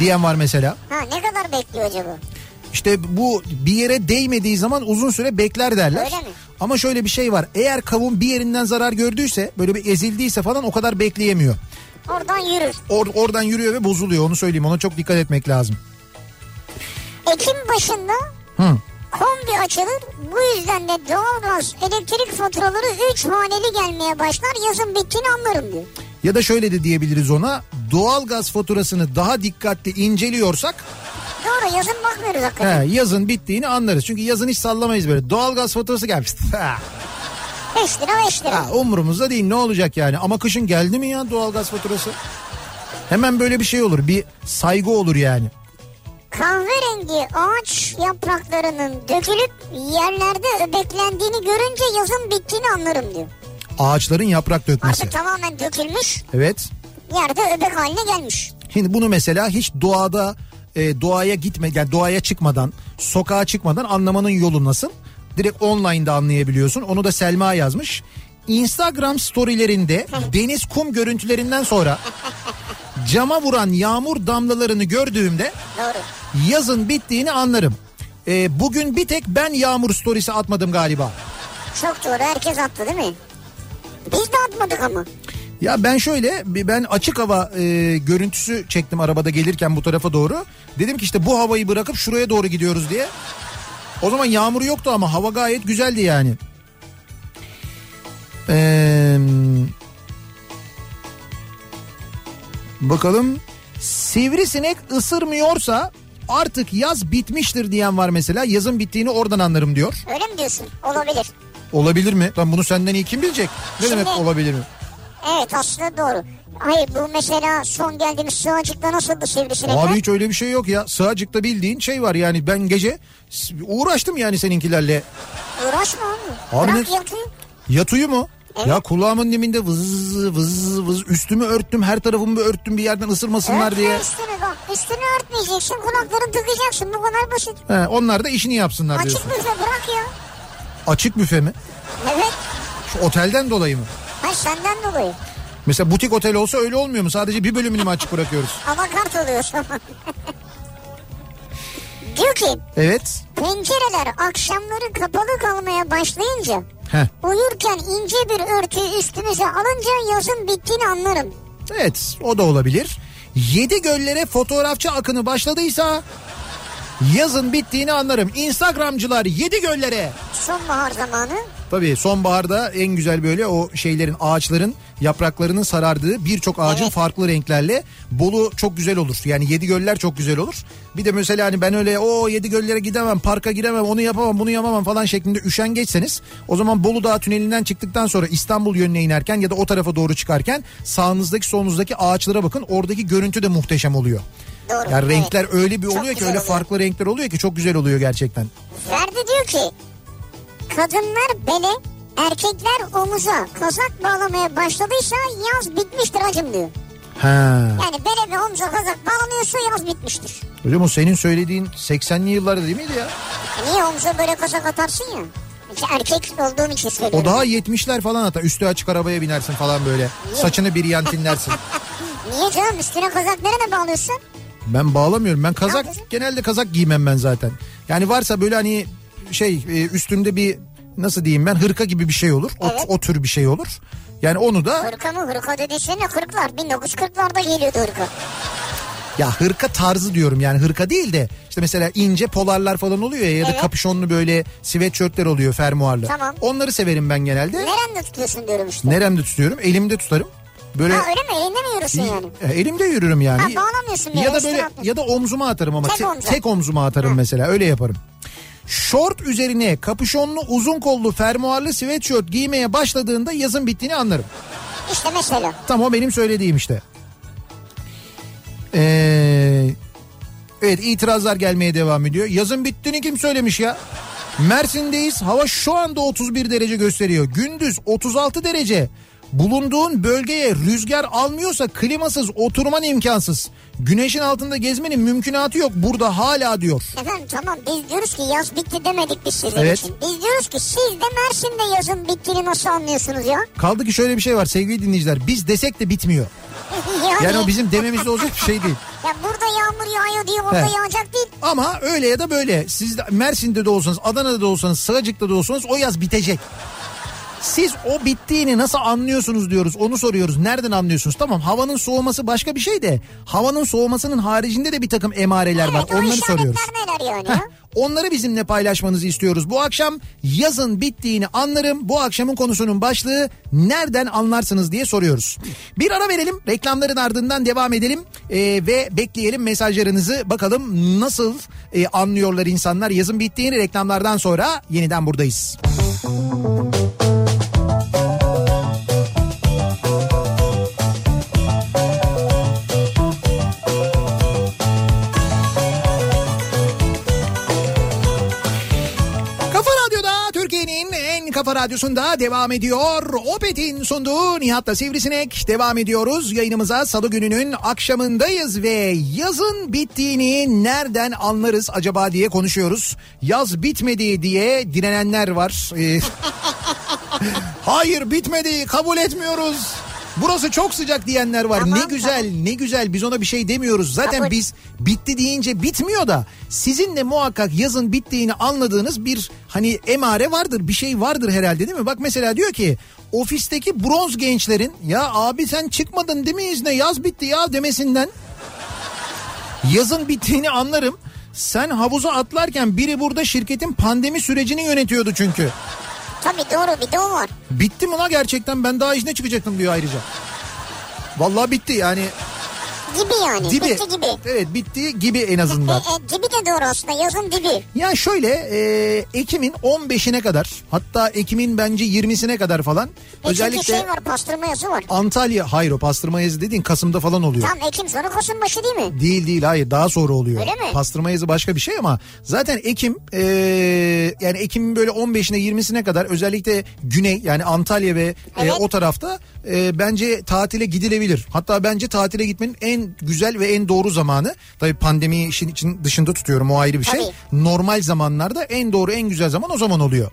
A: Diyen var mesela.
B: Ha ne kadar bekliyor acaba?
A: İşte bu bir yere değmediği zaman uzun süre bekler derler.
B: Öyle mi?
A: Ama şöyle bir şey var. Eğer kavun bir yerinden zarar gördüyse böyle bir ezildiyse falan o kadar bekleyemiyor.
B: Oradan yürür.
A: Or- oradan yürüyor ve bozuluyor onu söyleyeyim ona çok dikkat etmek lazım.
B: Ekim başında
A: Hı.
B: kombi açılır. Bu yüzden de doğalgaz, elektrik faturaları 3 haneli gelmeye başlar. Yazın bittiğini anlarım diyor.
A: Ya da şöyle de diyebiliriz ona. Doğalgaz faturasını daha dikkatli inceliyorsak
B: Doğru yazın bakmıyoruz hakikaten.
A: he, yazın bittiğini anlarız. Çünkü yazın hiç sallamayız böyle. Doğalgaz faturası gelmiş. [laughs] Ha,
B: 5 lira 5 lira.
A: ha, umurumuzda değil ne olacak yani. Ama kışın geldi mi ya doğalgaz faturası? Hemen böyle bir şey olur. Bir saygı olur yani.
B: Kahverengi ağaç yapraklarının dökülüp yerlerde öbeklendiğini görünce yazın bittiğini anlarım diyor.
A: Ağaçların yaprak dökmesi.
B: Artık tamamen dökülmüş
A: Evet.
B: yerde öbek haline gelmiş.
A: Şimdi bunu mesela hiç doğada e, doğaya gitme yani doğaya çıkmadan sokağa çıkmadan anlamanın yolu nasıl? Direkt online'da anlayabiliyorsun. Onu da Selma yazmış. Instagram storylerinde deniz kum görüntülerinden sonra cama vuran yağmur damlalarını gördüğümde
B: Doğru.
A: yazın bittiğini anlarım. E, bugün bir tek ben yağmur storiesi atmadım galiba.
B: Çok doğru herkes attı değil mi? Biz de atmadık ama.
A: Ya ben şöyle ben açık hava e, görüntüsü çektim arabada gelirken bu tarafa doğru. Dedim ki işte bu havayı bırakıp şuraya doğru gidiyoruz diye. O zaman yağmur yoktu ama hava gayet güzeldi yani. Ee, bakalım sivrisinek ısırmıyorsa artık yaz bitmiştir diyen var mesela. Yazın bittiğini oradan anlarım diyor.
B: Öyle mi diyorsun? Olabilir.
A: Olabilir mi? Lan bunu senden iyi kim bilecek? Ne
B: Şimdi-
A: demek olabilir mi?
B: Evet aslında doğru. Hayır bu mesela son geldiğimiz sığacıkta nasıldı sivrisinekler?
A: Abi hiç öyle bir şey yok ya. Sığacıkta bildiğin şey var yani ben gece uğraştım yani seninkilerle.
B: Uğraşma abi.
A: Abi
B: Bırak
A: ne-
B: yatıyor.
A: Yatıyor mu?
B: Evet.
A: Ya kulağımın dibinde vız vız vız üstümü örttüm her tarafımı bir örttüm bir yerden ısırmasınlar
B: Örtme
A: diye.
B: üstünü bak. Üstünü örtmeyeceksin kulaklarını tıkayacaksın bu kadar basit.
A: He, onlar da işini yapsınlar
B: Açık
A: diyorsun.
B: büfe bırak ya.
A: Açık büfe mi?
B: Evet.
A: Şu otelden dolayı mı?
B: Hayır senden dolayı.
A: Mesela butik otel olsa öyle olmuyor mu? Sadece bir bölümünü mü açık bırakıyoruz? [laughs]
B: Anakart oluyor o zaman. Diyor ki
A: Evet.
B: pencereler akşamları kapalı kalmaya başlayınca
A: Heh.
B: uyurken ince bir örtüyü üstümüze alınca yazın bittiğini anlarım.
A: Evet o da olabilir. Yedi göllere fotoğrafçı akını başladıysa yazın bittiğini anlarım. Instagramcılar yedi göllere.
B: Sonbahar zamanı
A: Tabii sonbaharda en güzel böyle o şeylerin ağaçların yapraklarının sarardığı birçok ağacın
B: Evet.
A: farklı renklerle Bolu çok güzel olur. Yani yedi göller çok güzel olur. Bir de mesela hani ben öyle o yedi göllere gidemem parka giremem onu yapamam bunu yapamam falan şeklinde üşengeçseniz o zaman Bolu Dağı tünelinden çıktıktan sonra İstanbul yönüne inerken ya da o tarafa doğru çıkarken sağınızdaki solunuzdaki ağaçlara bakın oradaki görüntü de muhteşem oluyor.
B: Doğru. Evet.
A: renkler öyle bir
B: Çok
A: oluyor ki
B: güzel
A: öyle
B: oluyor.
A: farklı renkler oluyor ki çok güzel oluyor gerçekten.
B: Ferdi diyor ki kadınlar bele erkekler omuza kazak bağlamaya başladıysa yaz bitmiştir acım diyor.
A: Ha.
B: Yani bele ve omuza kazak bağlanıyorsa yaz bitmiştir.
A: Hocam o senin söylediğin 80'li yıllarda değil miydi ya?
B: Niye omuza böyle kazak atarsın ya? İşte erkek olduğum için
A: O
B: söylüyorum.
A: daha 70'ler falan hatta üstü açık arabaya binersin falan böyle. Saçını bir yan tinlersin. [laughs]
B: Niye canım üstüne kazak nereye bağlıyorsun?
A: Ben bağlamıyorum. Ben kazak
B: yapıyorsun?
A: genelde kazak giymem ben zaten. Yani varsa böyle hani şey e, üstümde bir nasıl diyeyim ben hırka gibi bir şey olur. O,
B: Evet.
A: o tür bir şey olur. Yani onu da
B: Hırka mı hırka dediğin şey ne? Kırklar. 1940'larda geliyordu hırka.
A: ya hırka tarzı diyorum yani hırka değil de işte mesela ince polarlar falan oluyor ya ya da
B: Evet.
A: kapüşonlu böyle sweatshirtler oluyor fermuarlı.
B: Tamam.
A: Onları severim ben genelde.
B: Nerende tutuyorsun diyorum işte.
A: Neremde tutuyorum? Elimde tutarım. Böyle
B: Ha öyle mi? Elinde mi yürürsün yani?
A: E, Elimde yürürüm yani.
B: Ha, bağlamıyorsun bir
A: Ya da böyle ya da omzuma atarım ama
B: Tek
A: te-
B: omza.
A: tek omzuma atarım mesela öyle yaparım. Şort üzerine kapüşonlu uzun kollu fermuarlı sweatshirt giymeye başladığında yazın bittiğini anlarım.
B: İşte mesela.
A: Tam o benim söylediğim işte. Ee, evet itirazlar gelmeye devam ediyor. Yazın bittiğini kim söylemiş ya? Mersin'deyiz. Hava şu anda 31 derece gösteriyor. Gündüz 36 derece. Bulunduğun bölgeye rüzgar almıyorsa klimasız oturman imkansız. Güneşin altında gezmenin mümkünatı yok. Burada hala diyor.
B: Efendim tamam biz diyoruz ki yaz bitti demedik biz sizin
A: Evet.
B: için. Biz diyoruz ki siz de Mersin'de yazın bittiğini nasıl anlıyorsunuz ya?
A: Kaldı ki şöyle bir şey var sevgili dinleyiciler. Biz desek de bitmiyor. [laughs]
B: yani,
A: Yani o bizim dememizde olacak bir şey değil. [laughs]
B: Ya burada yağmur yağıyor diye orada
A: He.
B: yağacak değil.
A: Ama öyle ya da böyle siz de Mersin'de de olsanız Adana'da da olsanız Sığacık'ta da olsanız o yaz bitecek. Siz o bittiğini nasıl anlıyorsunuz diyoruz onu soruyoruz. Nereden anlıyorsunuz? Tamam havanın soğuması başka bir şey de havanın soğumasının haricinde de bir takım emareler var
B: Evet o
A: onları soruyoruz.
B: yani
A: Heh? Onları bizimle paylaşmanızı istiyoruz. Bu akşam yazın bittiğini anlarım. Bu akşamın konusunun başlığı nereden anlarsınız diye soruyoruz. Bir ara verelim. Reklamların ardından devam edelim. Ee, ve bekleyelim mesajlarınızı. Bakalım nasıl e, anlıyorlar insanlar yazın bittiğini reklamlardan sonra yeniden buradayız. Kafa kafa radyosunda devam ediyor. Opet'in sunduğu Nihat'la Sivrisinek devam ediyoruz. Yayınımıza salı gününün akşamındayız ve yazın bittiğini nereden anlarız acaba diye konuşuyoruz. Yaz bitmedi diye direnenler var. Ee, [laughs] Hayır bitmedi kabul etmiyoruz. Burası çok sıcak diyenler var.
B: Tamam,
A: ne güzel ne güzel biz ona bir şey demiyoruz. Zaten
B: Kabul.
A: biz bitti deyince bitmiyor da sizin de muhakkak yazın bittiğini anladığınız bir hani emare vardır bir şey vardır herhalde değil mi? Bak mesela diyor ki ofisteki bronz gençlerin ya abi sen çıkmadın değil mi izne yaz bitti ya demesinden yazın bittiğini anlarım. Sen havuza atlarken biri burada şirketin pandemi sürecini yönetiyordu çünkü.
B: Tabii doğru bir de o var.
A: Bitti mi la gerçekten ben daha izne çıkacaktım diyor ayrıca. Vallahi bitti yani
B: Gibi yani.
A: dibi.
B: Bitti gibi.
A: Evet bitti gibi en [laughs]
B: E,
A: azından.
B: e, dibi de doğru aslında yazın dibi.
A: Ya şöyle e, Ekim'in 15'ine kadar hatta Ekim'in bence 20'sine kadar falan
B: E
A: özellikle
B: şey var pastırma yazı var.
A: Antalya hayır o pastırma yazı dediğin Kasım'da falan oluyor.
B: Tam Ekim sonu Kasım başı değil mi?
A: Değil değil hayır daha sonra oluyor.
B: Öyle mi?
A: Pastırma yazı başka bir şey ama zaten Ekim e, yani Ekim'in böyle 15'ine 20'sine kadar özellikle güney yani Antalya ve e,
B: Evet.
A: o tarafta e, bence tatile gidilebilir. Hatta bence tatile gitmenin en güzel ve en doğru zamanı. Tabii pandemi işin için dışında tutuyorum o ayrı bir şey.
B: Tabii.
A: Normal zamanlarda en doğru en güzel zaman o zaman oluyor.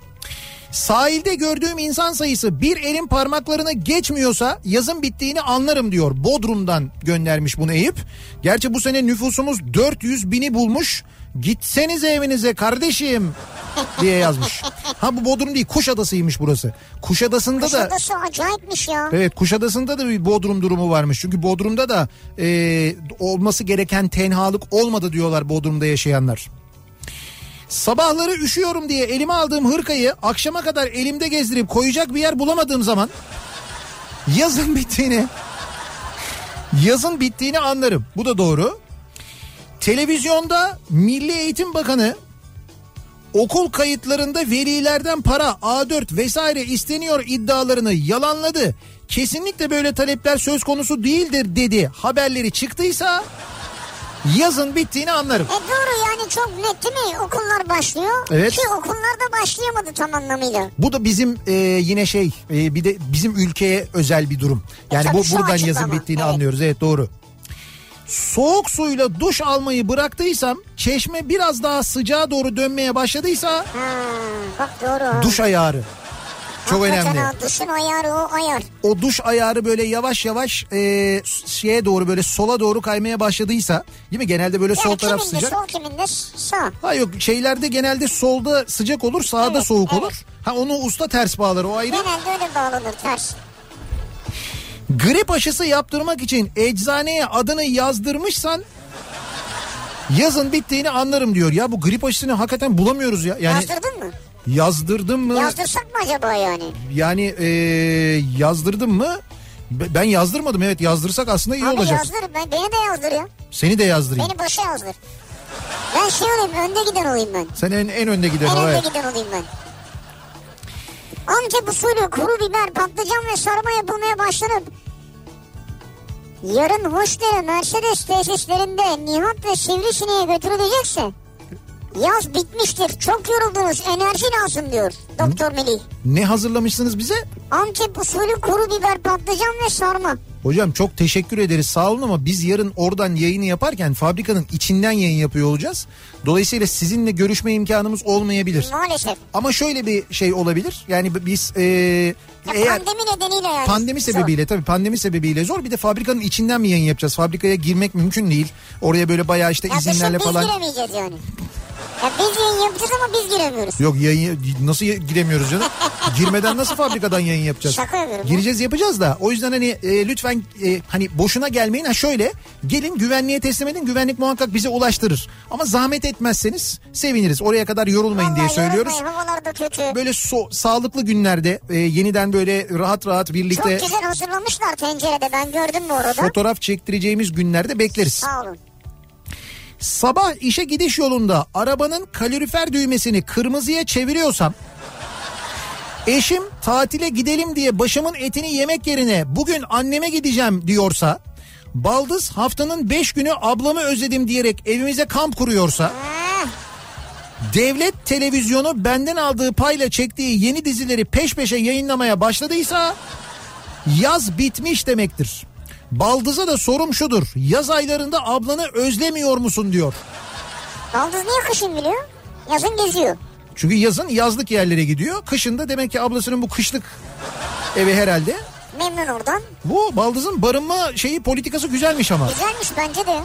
A: Sahilde gördüğüm insan sayısı bir elin parmaklarını geçmiyorsa yazın bittiğini anlarım diyor. Bodrum'dan göndermiş bunu Eyüp. Gerçi bu sene nüfusumuz 400 bini bulmuş. Gitsenize evinize kardeşim diye yazmış. Ha bu Bodrum değil Kuşadası'ymış burası. Kuşadası'nda da
B: Kuşadası acayipmiş ya.
A: Evet Kuşadası'nda da bir Bodrum durumu varmış. Çünkü Bodrum'da da e, olması gereken tenhalık olmadı diyorlar Bodrum'da yaşayanlar. Sabahları üşüyorum diye elime aldığım hırkayı akşama kadar elimde gezdirip koyacak bir yer bulamadığım zaman yazın bittiğini yazın bittiğini anlarım. Bu da doğru. Televizyonda Milli Eğitim Bakanı okul kayıtlarında velilerden para A4 vesaire isteniyor iddialarını yalanladı. Kesinlikle böyle talepler söz konusu değildir dedi. Haberleri çıktıysa yazın bittiğini anlarım.
B: E doğru yani çok net değil mi? Okullar başlıyor.
A: Evet.
B: Ki okullar da başlayamadı tam anlamıyla.
A: Bu da bizim e, yine şey e, bir de bizim ülkeye özel bir durum. Yani
B: tabii
A: bu buradan yazın bittiğini
B: Evet.
A: anlıyoruz. Evet doğru. Soğuk suyla duş almayı bıraktıysam çeşme biraz daha sıcağa doğru dönmeye başladıysa
B: Ha, bak doğru.
A: duş ayarı. Çok
B: Hakikaten
A: önemli.
B: ha, duşun ayarı o ayar.
A: o duş ayarı böyle yavaş yavaş e, şeye doğru böyle sola doğru kaymaya başladıysa değil mi? Genelde böyle sol
B: Yani
A: taraf sıcak.
B: sol kiminde sağ.
A: Ha yok şeylerde genelde solda sıcak olur sağda
B: Evet,
A: soğuk
B: evet.
A: olur. Ha onu usta ters bağlar o ayrı.
B: Genelde öyle bağlanır ters.
A: Grip aşısı yaptırmak için eczaneye adını yazdırmışsan yazın bittiğini anlarım diyor. Ya bu grip aşısını hakikaten bulamıyoruz ya. Yani
B: Yazdırdın mı?
A: yazdırdım mı?
B: Yazdırsak mı acaba yani?
A: Yani e, yazdırdım mı? Be- Ben yazdırmadım evet yazdırsak aslında iyi
B: Abi
A: olacak.
B: yazdır. Ben, beni de yazdır ya.
A: Seni de yazdırayım.
B: Beni başa yazdır. Ben şey olayım önde giden olayım ben.
A: Sen en, en önde giden
B: En önde giden olayım ben. Antep usulü kuru biber, patlıcan ve sarma yapılmaya başlanıp yarın Hoşdere Mercedes tesislerinde Nihat ve Sivrisine'ye götürülecekse yaz bitmiştir. Çok yoruldunuz. Enerji lazım diyor Doktor Melih.
A: Ne hazırlamışsınız bize?
B: Antep usulü kuru biber, patlıcan ve sarma.
A: Hocam çok teşekkür ederiz sağ olun ama biz yarın oradan yayını yaparken fabrikanın içinden yayın yapıyor olacağız. Dolayısıyla sizinle görüşme imkanımız olmayabilir.
B: Maalesef.
A: Ama şöyle bir şey olabilir. Yani biz e,
B: Ya
A: eğer
B: pandemi nedeniyle yani.
A: pandemi
B: Zor.
A: sebebiyle tabii pandemi sebebiyle zor. Bir de fabrikanın içinden mi yayın yapacağız? Fabrikaya girmek mümkün değil. Oraya böyle bayağı işte
B: Ya
A: izinlerle
B: düşün biz
A: falan.
B: giremeyeceğiz yani. Ya biz yayın yapacağız ama biz giremiyoruz.
A: Yok yayın nasıl giremiyoruz canım? Girmeden nasıl fabrikadan yayın yapacağız?
B: Şaka yapıyorum.
A: Gireceğiz yapacağız da o yüzden hani e, lütfen e, hani boşuna gelmeyin. Ha şöyle gelin güvenliğe teslim edin güvenlik muhakkak bize ulaştırır. Ama zahmet etmezseniz seviniriz. Oraya kadar yorulmayın diye
B: Vallahi
A: söylüyoruz.
B: yorulmayın, Havalar da kötü.
A: Böyle so- sağlıklı günlerde e, yeniden böyle rahat rahat birlikte
B: Çok güzel hazırlamışlar tencerede ben gördüm bu arada.
A: fotoğraf çektireceğimiz günlerde bekleriz.
B: Sağ olun.
A: Sabah işe gidiş yolunda arabanın kalorifer düğmesini kırmızıya çeviriyorsam eşim tatile gidelim diye başımın etini yemek yerine bugün anneme gideceğim diyorsa baldız haftanın 5 günü ablamı özledim diyerek evimize kamp kuruyorsa devlet televizyonu benden aldığı payla çektiği yeni dizileri peş peşe yayınlamaya başladıysa yaz bitmiş demektir. Baldız'a da sorum şudur. Yaz aylarında ablanı özlemiyor musun diyor.
B: Baldız niye kışın biliyor? Yazın geziyor.
A: Çünkü yazın yazlık yerlere gidiyor. Kışında demek ki ablasının bu kışlık evi herhalde.
B: Memnun oradan.
A: Bu baldızın barınma şeyi politikası güzelmiş ama.
B: Güzelmiş bence de.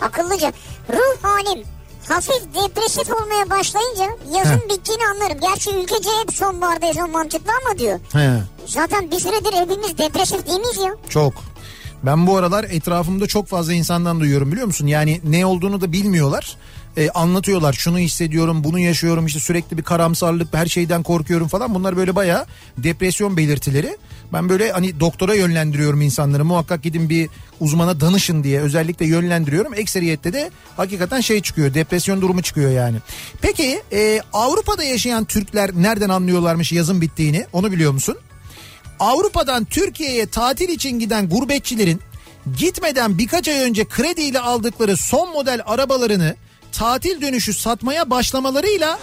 B: Akıllıca. Ruh halim hafif depresif olmaya başlayınca yazın
A: He.
B: bittiğini anlarım. Gerçi ülkece hep sonbahardayız o mantıklı ama diyor.
A: He,
B: Zaten bir süredir hepimiz depresif değil miyiz ya?
A: çok. Ben bu aralar etrafımda çok fazla insandan duyuyorum biliyor musun? Yani ne olduğunu da bilmiyorlar. Ee, anlatıyorlar şunu hissediyorum bunu yaşıyorum işte sürekli bir karamsarlık her şeyden korkuyorum falan bunlar böyle bayağı depresyon belirtileri. Ben böyle hani doktora yönlendiriyorum insanları muhakkak gidin bir uzmana danışın diye özellikle yönlendiriyorum. Ekseriyette de hakikaten şey çıkıyor depresyon durumu çıkıyor yani. Peki e, Avrupa'da yaşayan Türkler nereden anlıyorlarmış yazın bittiğini onu biliyor musun? Avrupa'dan Türkiye'ye tatil için giden gurbetçilerin gitmeden birkaç ay önce krediyle aldıkları son model arabalarını tatil dönüşü satmaya başlamalarıyla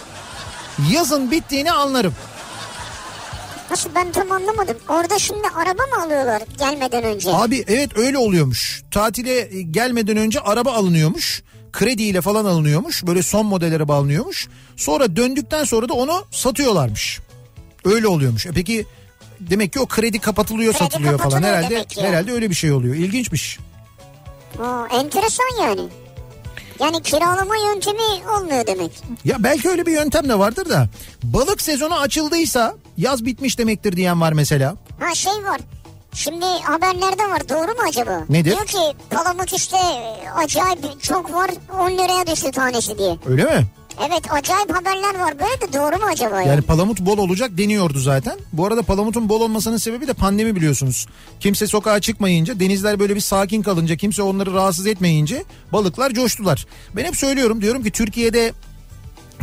A: yazın bittiğini anlarım.
B: Nasıl ben tam anlamadım. Orada şimdi araba mı alıyorlar gelmeden önce?
A: Abi evet öyle oluyormuş. Tatile e, gelmeden önce araba alınıyormuş. Krediyle falan alınıyormuş. Böyle son model araba alınıyormuş. Sonra döndükten sonra da onu satıyorlarmış. Öyle oluyormuş. E peki demek ki o kredi kapatılıyor
B: Kredi
A: satılıyor falan.
B: kapatılıyor
A: Herhalde
B: demek ki.
A: herhalde öyle bir şey oluyor. İlginçmiş.
B: Aa, enteresan yani. Yani kiralama yöntemi olmuyor demek.
A: Ya belki öyle bir yöntem de vardır da balık sezonu açıldıysa yaz bitmiş demektir diyen var mesela.
B: Ha şey var. Şimdi haberlerde var doğru mu acaba?
A: Nedir?
B: Diyor ki palamut işte acayip çok var 10 liraya düştü tanesi diye.
A: Öyle mi?
B: Evet acayip haberler var böyle de doğru mu acaba? ya?
A: Yani palamut bol olacak deniyordu zaten. Bu arada palamutun bol olmasının sebebi de pandemi biliyorsunuz. Kimse sokağa çıkmayınca, denizler böyle bir sakin kalınca, kimse onları rahatsız etmeyince balıklar coştular. Ben hep söylüyorum diyorum ki Türkiye'de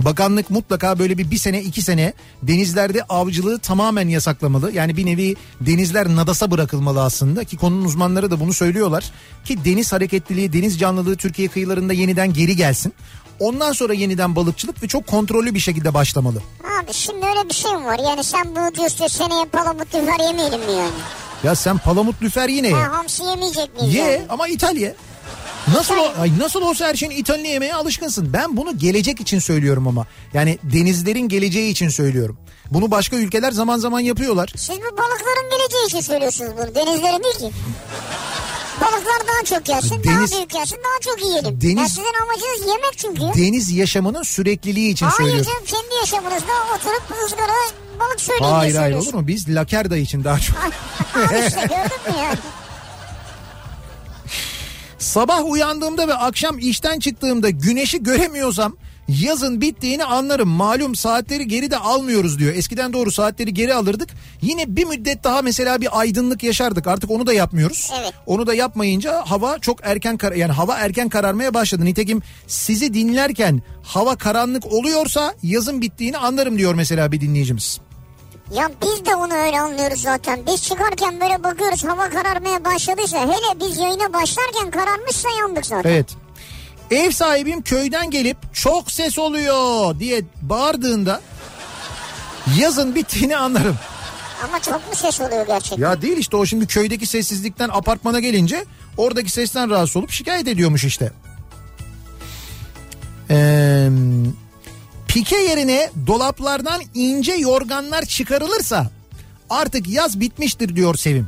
A: Bakanlık mutlaka böyle bir bir sene iki sene denizlerde avcılığı tamamen yasaklamalı. Yani bir nevi denizler nadasa bırakılmalı aslında ki konunun uzmanları da bunu söylüyorlar. Ki deniz hareketliliği, deniz canlılığı Türkiye kıyılarında yeniden geri gelsin. Ondan sonra yeniden balıkçılık ve çok kontrollü bir şekilde başlamalı.
B: Abi şimdi öyle bir şey mi var? Yani sen bunu diyorsun seneye palamut lüfer yemeyelim mi yani?
A: Ya sen palamut lüfer yine ye.
B: Ha, hamsi yemeyecek miyiz
A: Ye
B: yani?
A: ama ithal ye. Nasıl o- ay nasıl olsa her şeyin ithalini yemeye alışkınsın. Ben bunu gelecek için söylüyorum ama. Yani denizlerin geleceği için söylüyorum. Bunu başka ülkeler zaman zaman yapıyorlar.
B: Siz bu balıkların geleceği için söylüyorsunuz bunu. Denizlerin değil ki. Balıklar daha çok yesin,
A: Deniz-
B: daha büyük yesin, daha çok yiyelim.
A: Deniz-
B: Ya sizin amacınız yemek çünkü.
A: Deniz yaşamının sürekliliği için
B: Hayır
A: söylüyorum.
B: canım kendi yaşamınızda oturup ızgara balık söyleyin
A: Hayır hayır olur mu? Biz Lakerda için daha çok.
B: İşte gördün mü yani? [laughs]
A: Sabah uyandığımda ve akşam işten çıktığımda güneşi göremiyorsam yazın bittiğini anlarım. Malum saatleri geri de almıyoruz diyor. Eskiden doğru saatleri geri alırdık. Yine bir müddet daha mesela bir aydınlık yaşardık. Artık onu da yapmıyoruz.
B: Evet.
A: Onu da yapmayınca hava çok erken kar yani hava erken kararmaya başladı. Nitekim sizi dinlerken hava karanlık oluyorsa yazın bittiğini anlarım diyor mesela bir dinleyicimiz.
B: Ya biz de onu öyle anlıyoruz zaten. Biz çıkarken böyle bakıyoruz hava kararmaya başladıysa hele biz yayına başlarken kararmışsa yandık zaten.
A: Evet. Ev sahibim köyden gelip çok ses oluyor diye bağırdığında yazın bittiğini anlarım.
B: Ama çok mu ses oluyor gerçekten?
A: Ya değil işte o şimdi köydeki sessizlikten apartmana gelince oradaki sesten rahatsız olup şikayet ediyormuş işte. Ee, pike yerine dolaplardan ince yorganlar çıkarılırsa artık yaz bitmiştir diyor Sevim.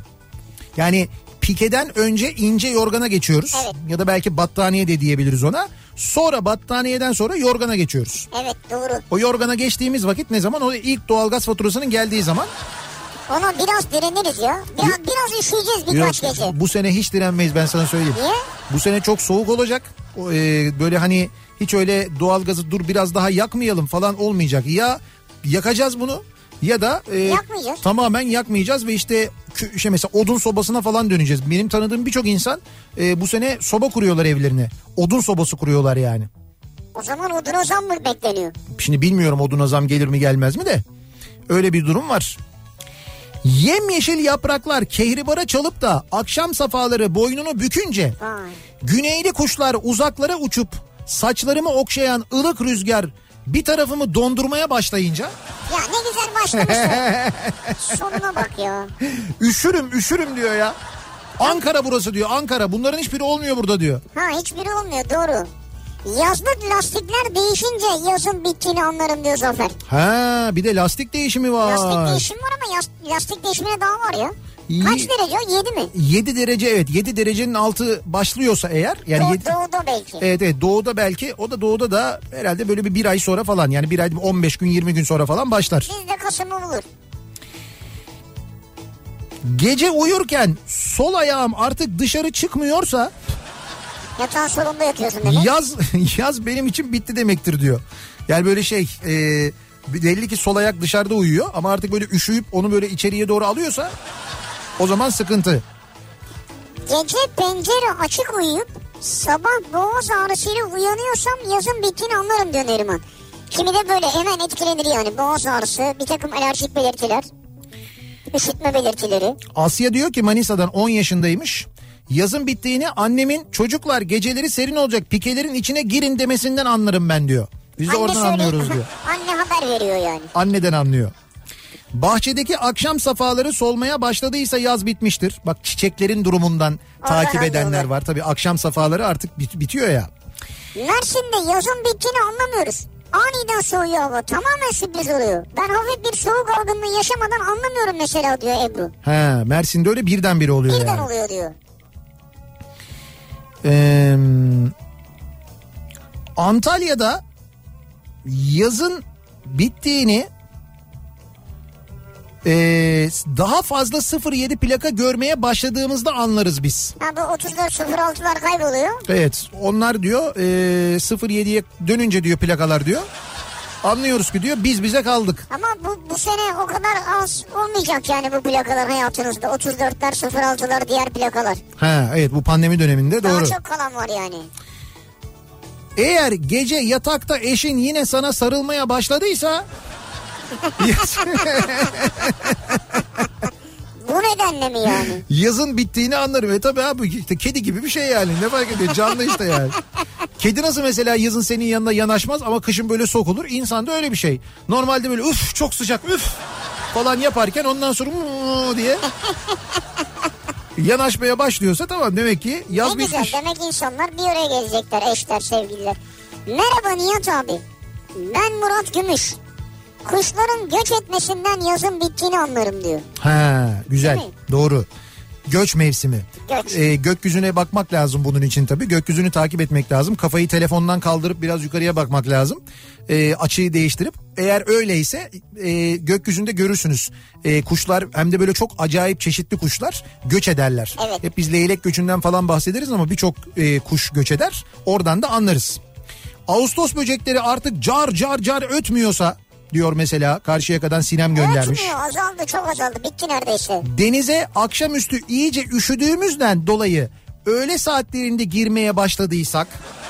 A: Yani pikeden önce ince yorgana geçiyoruz.
B: Evet.
A: Ya da belki battaniye de diyebiliriz ona. Sonra battaniyeden sonra yorgana geçiyoruz.
B: Evet doğru.
A: O yorgana geçtiğimiz vakit ne zaman? O ilk doğalgaz faturasının geldiği zaman.
B: Ona biraz direniriz ya. Biraz, biraz üşüyeceğiz birkaç gece.
A: Bu sene hiç direnmeyiz ben sana söyleyeyim.
B: Niye?
A: Bu sene çok soğuk olacak. O, e, böyle hani hiç öyle doğalgazı dur biraz daha yakmayalım falan olmayacak. Ya yakacağız bunu ya da e, tamamen yakmayacağız ve işte şey mesela odun sobasına falan döneceğiz. Benim tanıdığım birçok insan e, bu sene soba kuruyorlar evlerine. Odun sobası kuruyorlar yani.
B: O zaman oduna zam mı bekleniyor?
A: Şimdi bilmiyorum oduna zam gelir mi gelmez mi de. Öyle bir durum var. Yemyeşil yapraklar kehribara çalıp da akşam safaları boynunu bükünce
B: Vay.
A: güneyli kuşlar uzaklara uçup saçlarımı okşayan ılık rüzgar bir tarafımı dondurmaya başlayınca
B: Ya ne güzel başlamışlar. [laughs] Sonuna bak ya.
A: üşürüm üşürüm diyor ya. Ankara burası diyor Ankara bunların hiçbiri olmuyor burada diyor.
B: Ha hiçbiri olmuyor doğru. Yazlık lastikler değişince yazın bittiğini anlarım diyor Zafer.
A: Ha bir de lastik değişimi var.
B: Lastik değişimi var ama yas- lastik değişimine daha var ya. Kaç derece o? 7 mi?
A: 7 derece evet 7 derecenin altı başlıyorsa eğer yani
B: Doğu,
A: yedi-
B: doğuda belki.
A: Evet evet doğuda belki o da doğuda da herhalde böyle bir bir ay sonra falan yani bir ay 15 gün 20 gün sonra falan başlar.
B: Bizde Kasım'ı bulur.
A: Gece uyurken sol ayağım artık dışarı çıkmıyorsa
B: Yatağın solunda yatıyorsun demek.
A: yaz [laughs] yaz benim için bitti demektir diyor. Yani böyle şey e, belli ki sol ayak dışarıda uyuyor ama artık böyle üşüyüp onu böyle içeriye doğru alıyorsa o zaman sıkıntı.
B: Gece pencere açık uyuyup sabah boğaz ağrısıyla uyanıyorsam yazın bittiğini anlarım diyor Neriman. Kimi de böyle hemen etkilenir yani boğaz ağrısı, bir takım alerjik belirtiler, üşütme belirtileri.
A: Asya diyor ki Manisa'dan 10 yaşındaymış. Yazın bittiğini annemin çocuklar geceleri serin olacak pikelerin içine girin demesinden anlarım ben diyor. Biz de
B: Anne
A: oradan
B: söylüyor.
A: anlıyoruz diyor. [laughs]
B: Anne haber veriyor yani.
A: Anneden anlıyor. Bahçedeki akşam safaları solmaya başladıysa yaz bitmiştir. Bak çiçeklerin durumundan
B: Oradan
A: takip edenler var. Tabii akşam safaları artık bit- bitiyor ya.
B: Mersin'de yazın bittiğini anlamıyoruz. Aniden soğuyor hava. Tamamen sürpriz oluyor. Ben hafif bir soğuk algınlığı yaşamadan anlamıyorum mesela diyor Ebru.
A: He, Mersin'de öyle birdenbire oluyor
B: Birden
A: yani.
B: oluyor diyor.
A: Ee, Antalya'da yazın bittiğini ee, daha fazla 07 plaka görmeye başladığımızda anlarız biz.
B: Ha bu 34.06'lar kayboluyor.
A: Evet onlar diyor ee, 07'ye dönünce diyor plakalar diyor. Anlıyoruz ki diyor biz bize kaldık.
B: Ama bu, bu sene o kadar az olmayacak yani bu plakalar hayatınızda. 34'ler 06'lar diğer plakalar.
A: Ha evet bu pandemi döneminde
B: Daha
A: doğru.
B: çok kalan var yani.
A: Eğer gece yatakta eşin yine sana sarılmaya başladıysa [laughs]
B: Bu nedenle mi yani?
A: yazın bittiğini anlarım. E tabi abi işte kedi gibi bir şey yani ne fark ediyor canlı işte yani. Kedi nasıl mesela yazın senin yanına yanaşmaz ama kışın böyle sokulur. İnsan da öyle bir şey. Normalde böyle üf çok sıcak üf falan yaparken ondan sonra diye yanaşmaya başlıyorsa tamam demek ki yaz
B: ne güzel
A: bitmiş.
B: demek insanlar bir araya gelecekler eşler sevgililer. Merhaba Nihat abi. Ben Murat Gümüş. Kuşların göç etmesinden yazın bittiğini anlarım diyor.
A: Ha güzel doğru. Göç mevsimi.
B: Göç.
A: Ee, gökyüzüne bakmak lazım bunun için tabii. Gökyüzünü takip etmek lazım. Kafayı telefondan kaldırıp biraz yukarıya bakmak lazım. Ee, açıyı değiştirip eğer öyleyse e, gökyüzünde görürsünüz. Ee, kuşlar hem de böyle çok acayip çeşitli kuşlar göç ederler.
B: Evet.
A: Hep biz leylek göçünden falan bahsederiz ama birçok e, kuş göç eder. Oradan da anlarız. Ağustos böcekleri artık car car car ötmüyorsa diyor mesela Karşıyaka'dan Sinem göndermiş.
B: Ötmüyor azaldı çok azaldı bitti neredeyse.
A: Denize akşamüstü iyice üşüdüğümüzden dolayı öğle saatlerinde girmeye başladıysak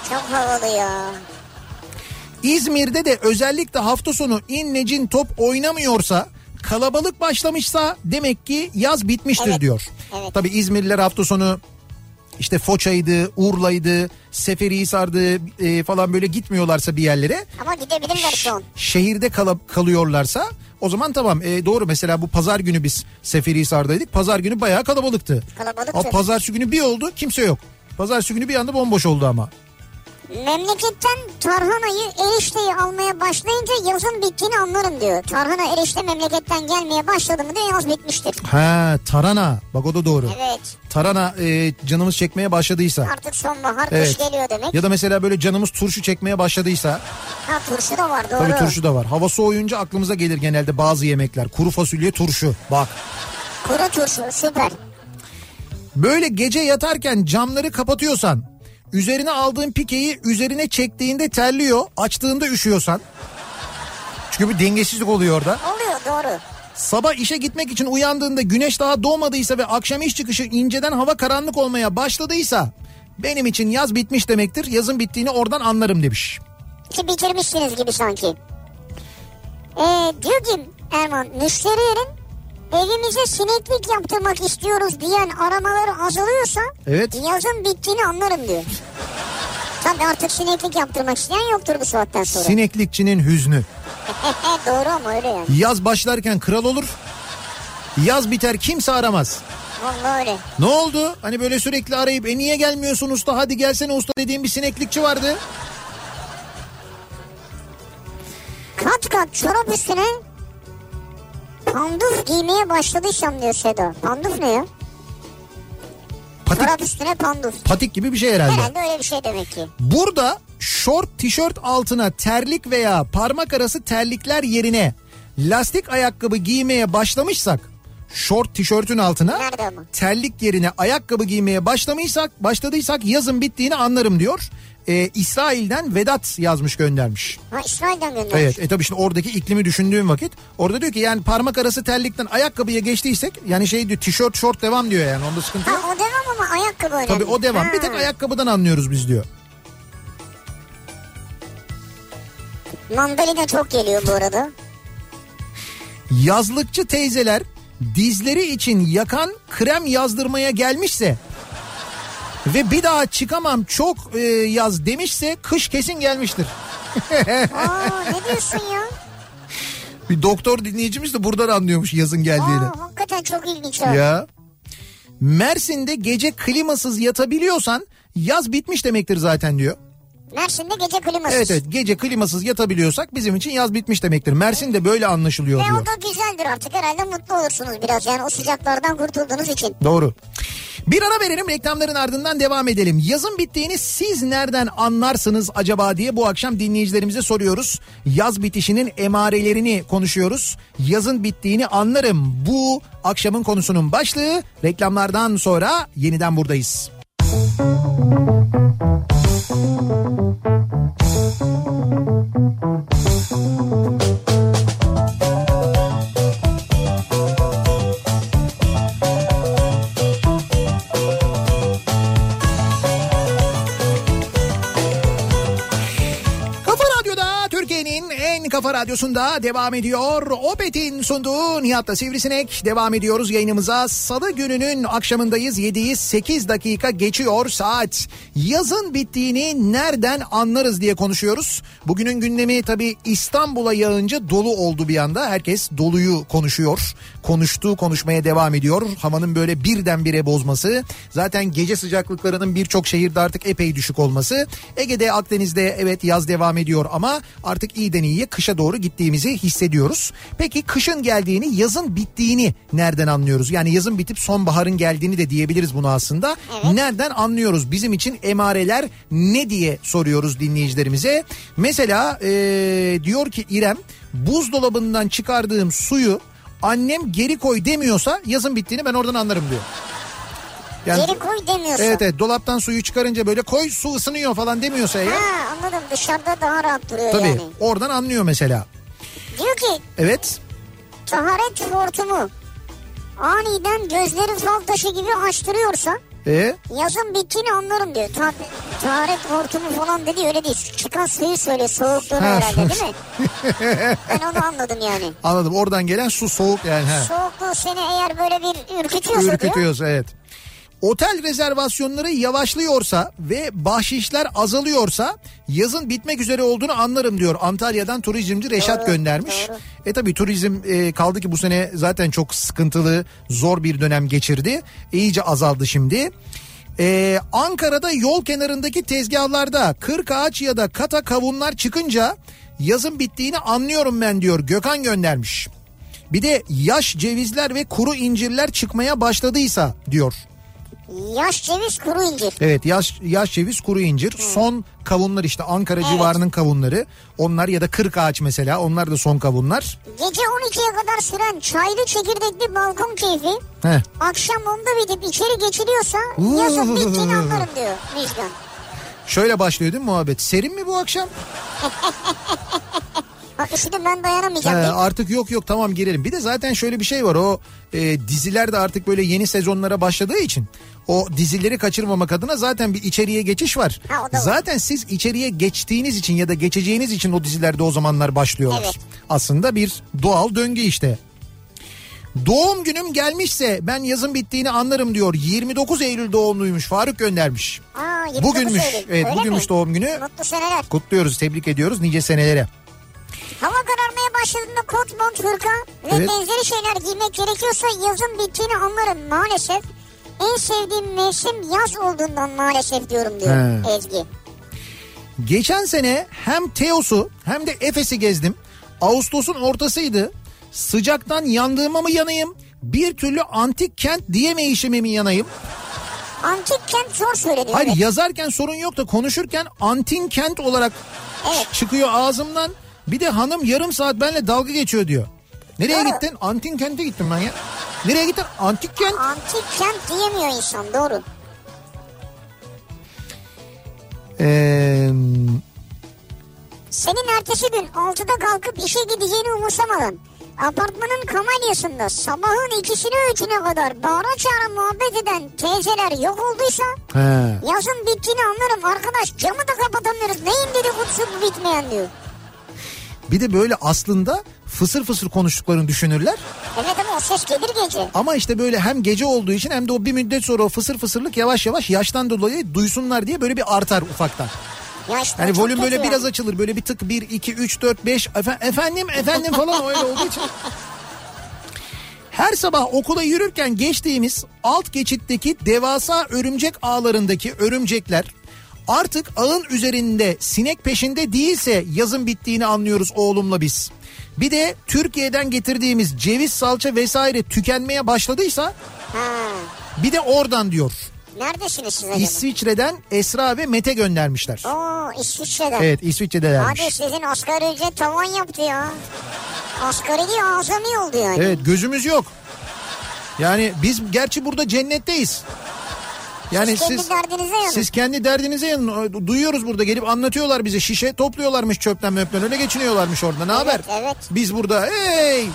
B: Çok havalı ya.
A: İzmir'de de özellikle hafta sonu innecin top oynamıyorsa kalabalık başlamışsa demek ki yaz bitmiştir
B: Evet.
A: diyor.
B: Evet.
A: Tabii İzmirliler hafta sonu işte Foça'ydı, Urla'ydı, Seferihisar'dı e, falan böyle gitmiyorlarsa bir yerlere
B: Ama gidebilirler şu an.
A: şehirde kala- kalıyorlarsa o zaman tamam e, doğru mesela bu pazar günü biz Seferihisar'daydık. Pazar günü bayağı kalabalıktı.
B: Kalabalıktı.
A: Ama pazartesi günü bir oldu kimse yok. Pazartesi günü bir anda bomboş oldu ama.
B: Memleketten tarhanayı erişteyi almaya başlayınca yazın bittiğini anlarım diyor. Tarhana erişte memleketten gelmeye başladı mı diyor yaz bitmiştir.
A: Ha tarana bak o da doğru.
B: Evet
A: Tarana e, canımız çekmeye başladıysa.
B: artık sonbahar
A: Evet.
B: kış geliyor demek.
A: Ya da mesela böyle canımız turşu çekmeye başladıysa.
B: Ha turşu da var doğru.
A: Tabii turşu da var. Hava soğuyunca aklımıza gelir genelde bazı yemekler. Kuru fasulye turşu. Bak.
B: Kuru turşu süper.
A: Böyle gece yatarken camları kapatıyorsan, üzerine aldığın pikeyi üzerine çektiğinde terliyor, açtığında üşüyorsan. Çünkü bir dengesizlik oluyor orada.
B: Oluyor doğru.
A: Sabah işe gitmek için uyandığında güneş daha doğmadıysa ve akşam iş çıkışı inceden hava karanlık olmaya başladıysa benim için yaz bitmiş demektir. Yazın bittiğini oradan anlarım demiş.
B: Ki bitirmişsiniz gibi sanki. Ee, diyor ki Erman müşterilerin evimize sineklik yaptırmak istiyoruz diyen aramaları azalıyorsa
A: Evet.
B: yazın bittiğini anlarım diyor. Tabii artık sineklik yaptırmak isteyen yoktur bu saatten sonra.
A: Sineklikçinin hüznü. [laughs]
B: Doğru ama öyle yani.
A: Yaz başlarken kral olur. Yaz biter kimse aramaz.
B: Vallahi öyle.
A: Ne oldu? Hani böyle sürekli arayıp e niye gelmiyorsun usta hadi gelsene usta dediğim bir sineklikçi vardı.
B: Kat kat çorap üstüne panduf giymeye başladıysam diyor Seda. Panduf ne ya?
A: Patik,
B: Çorap üstüne panduf.
A: patik gibi bir şey herhalde.
B: Herhalde öyle bir şey demek ki.
A: Burada şort tişört altına terlik veya parmak arası terlikler yerine lastik ayakkabı giymeye başlamışsak şort tişörtün altına terlik yerine ayakkabı giymeye başlamışsak başladıysak yazın bittiğini anlarım diyor. Ee, İsrail'den Vedat yazmış göndermiş.
B: Ha İsrail'den göndermiş.
A: Evet e tabii şimdi oradaki iklimi düşündüğüm vakit orada diyor ki yani parmak arası terlikten ayakkabıya geçtiysek yani şey diyor tişört şort devam diyor yani onda sıkıntı
B: Ha
A: yok.
B: o devam ama ayakkabı önemli.
A: Tabii o devam
B: Ha.
A: bir tek ayakkabıdan anlıyoruz biz diyor.
B: Mandalina çok geliyor bu arada.
A: Yazlıkçı teyzeler dizleri için yakan krem yazdırmaya gelmişse ve bir daha çıkamam çok e, yaz demişse kış kesin gelmiştir. [laughs]
B: Aa ne diyorsun ya?
A: Bir doktor dinleyicimiz de buradan anlıyormuş yazın geldiğini.
B: Aa hakikaten çok ilginç ha.
A: Ya. Mersin'de gece klimasız yatabiliyorsan yaz bitmiş demektir zaten diyor.
B: Mersin'de gece klimasız.
A: Evet evet gece klimasız yatabiliyorsak bizim için yaz bitmiş demektir. Mersin'de böyle anlaşılıyor
B: Ve
A: diyor.
B: o da güzeldir artık herhalde mutlu olursunuz biraz yani o sıcaklardan kurtulduğunuz için.
A: Doğru. Bir ara verelim reklamların ardından devam edelim. Yazın bittiğini siz nereden anlarsınız acaba diye bu akşam dinleyicilerimize soruyoruz. Yaz bitişinin emarelerini konuşuyoruz. Yazın bittiğini anlarım. Bu akşamın konusunun başlığı. Reklamlardan sonra yeniden buradayız. Kafa Thank you. Radyosunda devam ediyor. Opet'in sunduğu Nihat'la Sivrisinek devam ediyoruz yayınımıza. Salı gününün akşamındayız. 7'yi 8 dakika geçiyor saat. Yazın bittiğini nereden anlarız diye konuşuyoruz. Bugünün gündemi tabii İstanbul'a yağınca dolu oldu bir anda. Herkes doluyu konuşuyor. Konuştuğu konuşmaya devam ediyor. Havanın böyle birdenbire bozması. Zaten gece sıcaklıklarının birçok şehirde artık epey düşük olması. Ege'de Akdeniz'de evet yaz devam ediyor ama artık iyiden iyiye kışa doğru gittiğimizi hissediyoruz. Peki kışın geldiğini yazın bittiğini nereden anlıyoruz? Yani yazın bitip sonbaharın geldiğini de diyebiliriz bunu aslında. Nereden anlıyoruz? Bizim için emareler ne diye soruyoruz dinleyicilerimize. Mesela ee, diyor ki İrem buzdolabından çıkardığım suyu annem geri koy demiyorsa yazın bittiğini ben oradan anlarım diyor. Yani,
B: Geri koy demiyorsa.
A: Evet evet dolaptan suyu çıkarınca böyle koy su ısınıyor falan demiyorsa eğer.
B: Ha anladım dışarıda daha rahat duruyor
A: Tabii
B: yani.
A: oradan anlıyor mesela.
B: Diyor ki
A: Evet.
B: taharet hortumu aniden gözleri fal taşı gibi açtırıyorsa
A: E
B: yazın bittiğini anlarım diyor. Ta taharet hortumu falan dedi öyle değil. Çıkan suyu söyle soğukluğunu
A: Ha.
B: herhalde değil mi? [laughs] ben onu anladım yani.
A: anladım oradan gelen su soğuk yani. He.
B: Soğukluğu seni eğer böyle bir ürkütüyorsa diyor.
A: Ürkütüyorsa evet. Otel rezervasyonları yavaşlıyorsa ve bahşişler azalıyorsa yazın bitmek üzere olduğunu anlarım diyor. Antalya'dan turizmci Reşat
B: Doğru,
A: göndermiş.
B: doğru.
A: E tabi turizm e, kaldı ki bu sene zaten çok sıkıntılı zor bir dönem geçirdi. İyice azaldı şimdi. Ee, Ankara'da yol kenarındaki tezgahlarda kırk ağaç ya da kata kavunlar çıkınca yazın bittiğini anlıyorum ben diyor Gökhan göndermiş. Bir de yaş cevizler ve kuru incirler çıkmaya başladıysa diyor.
B: Yaş ceviz kuru incir.
A: Evet yaş, yaş ceviz kuru incir son kavunlar işte Ankara
B: Evet.
A: civarının kavunları onlar ya da kırk ağaç mesela onlar da son kavunlar.
B: Gece 12'ye kadar süren çaylı çekirdekli balkon keyfi
A: Heh.
B: akşam 10'da bitip içeri geçiliyorsa yazın bittiğini anlarım diyor Müjgan.
A: Şöyle başlıyor değil mi muhabbet? Serin mi bu akşam? [laughs]
B: Ha üşüdüm ben dayanamayacağım.
A: He, artık yok yok tamam girelim. Bir de zaten şöyle bir şey var o e, diziler de artık böyle yeni sezonlara başladığı için o dizileri kaçırmamak adına zaten bir içeriye geçiş var.
B: Ha, var.
A: zaten siz içeriye geçtiğiniz için ya da geçeceğiniz için o dizilerde o zamanlar başlıyorlar.
B: Evet.
A: Aslında bir doğal döngü işte. Doğum günüm gelmişse ben yazın bittiğini anlarım diyor. 29 Eylül doğumluymuş Faruk göndermiş.
B: Aa, 29
A: Bugünmüş.
B: Eylül.
A: Evet
B: Öyle
A: bugünmüş
B: mi?
A: doğum günü.
B: Mutlu seneler.
A: Kutluyoruz, tebrik ediyoruz nice senelere.
B: Hava kararmaya başladığında kot mont hırka ve
A: Evet.
B: benzeri şeyler giymek gerekiyorsa yazın bittiğini anlarım maalesef. En sevdiğim mevsim yaz olduğundan maalesef diyorum diyor
A: He.
B: Ezgi.
A: Geçen sene hem Teos'u hem de Efes'i gezdim. Ağustos'un ortasıydı. Sıcaktan yandığıma mı yanayım? Bir türlü antik kent diyemeyişime mi yanayım?
B: Antik kent zor söyleniyor.
A: Hayır
B: evet.
A: yazarken sorun yok da konuşurken antin kent olarak
B: Evet.
A: çıkıyor ağzımdan. Bir de hanım yarım saat benimle dalga geçiyor diyor. Nereye gittin? Antin kente gittim ben ya. Nereye gittin? Antik kent.
B: Antik kent diyemiyor insan doğru.
A: Ee,
B: Senin ertesi gün 6'da kalkıp işe gideceğini umursamadan apartmanın kamalyasında sabahın ikisine üçüne kadar bağıra çağıra muhabbet eden teyzeler yok olduysa
A: he.
B: yazın bittiğini anlarım arkadaş camı da kapatamıyoruz neyin dedikodusu bu bitmeyen diyor.
A: Bir de böyle aslında fısır fısır konuştuklarını düşünürler.
B: Evet ama o ses gelir gece.
A: Ama işte böyle hem gece olduğu için hem de o bir müddet sonra o fısır fısırlık yavaş yavaş yaştan dolayı duysunlar diye böyle bir artar ufaktan.
B: Ya işte
A: Yani volüm böyle
B: kötü
A: biraz
B: yani.
A: açılır böyle bir tık 1 2 3 4 5 efendim efendim falan öyle olduğu için. [laughs] Her sabah okula yürürken geçtiğimiz alt geçitteki devasa örümcek ağlarındaki örümcekler artık ağın üzerinde sinek peşinde değilse yazın bittiğini anlıyoruz oğlumla biz. Bir de Türkiye'den getirdiğimiz ceviz salça vesaire tükenmeye başladıysa
B: Ha.
A: bir de oradan diyor.
B: Neredesiniz siz acaba?
A: İsviçre'den Esra ve Mete göndermişler.
B: Oo İsviçre'den.
A: Evet İsviçre'delermiş.
B: Hadi sizin asgari ücret tavan yaptı ya. Asgari değil azami oldu yani.
A: Evet gözümüz yok. Yani biz gerçi burada cennetteyiz. Yani
B: Siz
A: siz
B: kendi derdinize yanın.
A: siz kendi derdinize yanın. Duyuyoruz burada gelip anlatıyorlar bize. Şişe topluyorlarmış çöpten möpten öyle geçiniyorlarmış orada. Ne haber?
B: evet.
A: Biz burada hey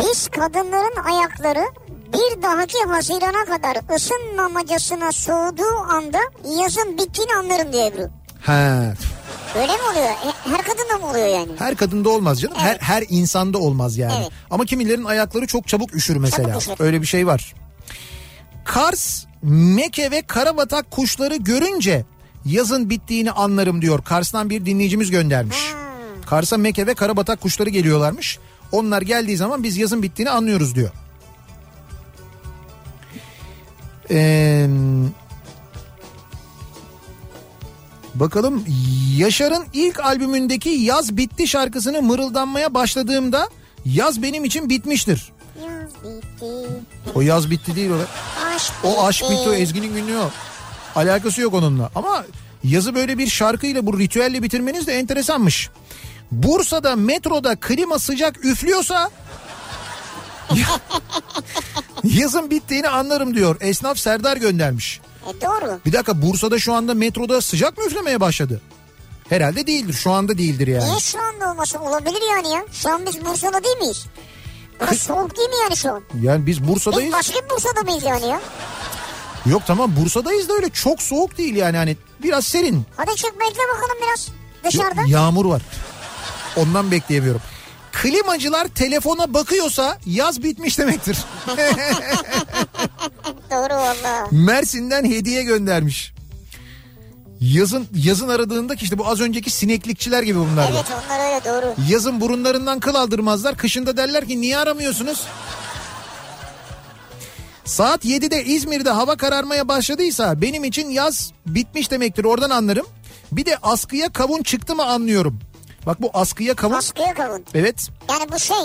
B: Biz kadınların ayakları bir dahaki Haziran'a kadar ısınmamacasına soğuduğu anda yazın bittiğini anlarım diyor Ebru.
A: Ha.
B: Öyle mi oluyor? E, Her kadında mı oluyor yani?
A: Her kadında olmaz canım. Her
B: Evet.
A: her insanda olmaz yani.
B: Evet.
A: Ama kimilerin ayakları çok çabuk üşür mesela.
B: Çabuk üşür.
A: Öyle bir şey var. Kars, Meke ve Karabatak kuşları görünce yazın bittiğini anlarım diyor. Kars'tan bir dinleyicimiz göndermiş. Kars'a Meke ve Karabatak kuşları geliyorlarmış. Onlar geldiği zaman biz yazın bittiğini anlıyoruz diyor. Ee, bakalım Yaşar'ın ilk albümündeki Yaz Bitti şarkısını mırıldanmaya başladığımda yaz benim için bitmiştir.
B: Yaz bitti.
A: O yaz bitti değil o.
B: Aşk
A: O aşk
B: bitti.
A: bitti o Ezgi'nin günlüğü o. Alakası yok onunla. Ama yazı böyle bir şarkıyla bu ritüelle bitirmeniz de enteresanmış. Bursa'da metroda klima sıcak üflüyorsa [laughs] yazın bittiğini anlarım diyor. Esnaf Serdar göndermiş.
B: E doğru.
A: Bir dakika Bursa'da şu anda metroda sıcak mı üflemeye başladı? Herhalde değildir. Şu anda değildir yani.
B: Niye şu anda olmasın? Olabilir yani ya. Şu an biz Bursa'da değil miyiz? Burası soğuk değil mi yani şu an?
A: Yani biz
B: Biz
A: Bursa'dayız.
B: başka bir Bursa'da mıyız yani ya?
A: Yok tamam Bursa'dayız da öyle çok soğuk değil yani hani biraz serin.
B: Hadi çık bekle bakalım biraz dışarıda.
A: Yok, yağmur var. Ondan bekleyemiyorum. Klimacılar telefona bakıyorsa yaz bitmiş demektir. [laughs]
B: Doğru valla.
A: Mersin'den hediye göndermiş. Yazın yazın aradığında ki işte bu az önceki sineklikçiler gibi bunlar.
B: Evet onlar öyle doğru.
A: Yazın burunlarından kıl aldırmazlar. Kışında derler ki niye aramıyorsunuz? Saat 7'de İzmir'de hava kararmaya başladıysa benim için yaz bitmiş demektir oradan anlarım. Bir de askıya kavun çıktı mı anlıyorum. Bak bu askıya kavun.
B: Askıya kavun.
A: Evet.
B: Yani bu şey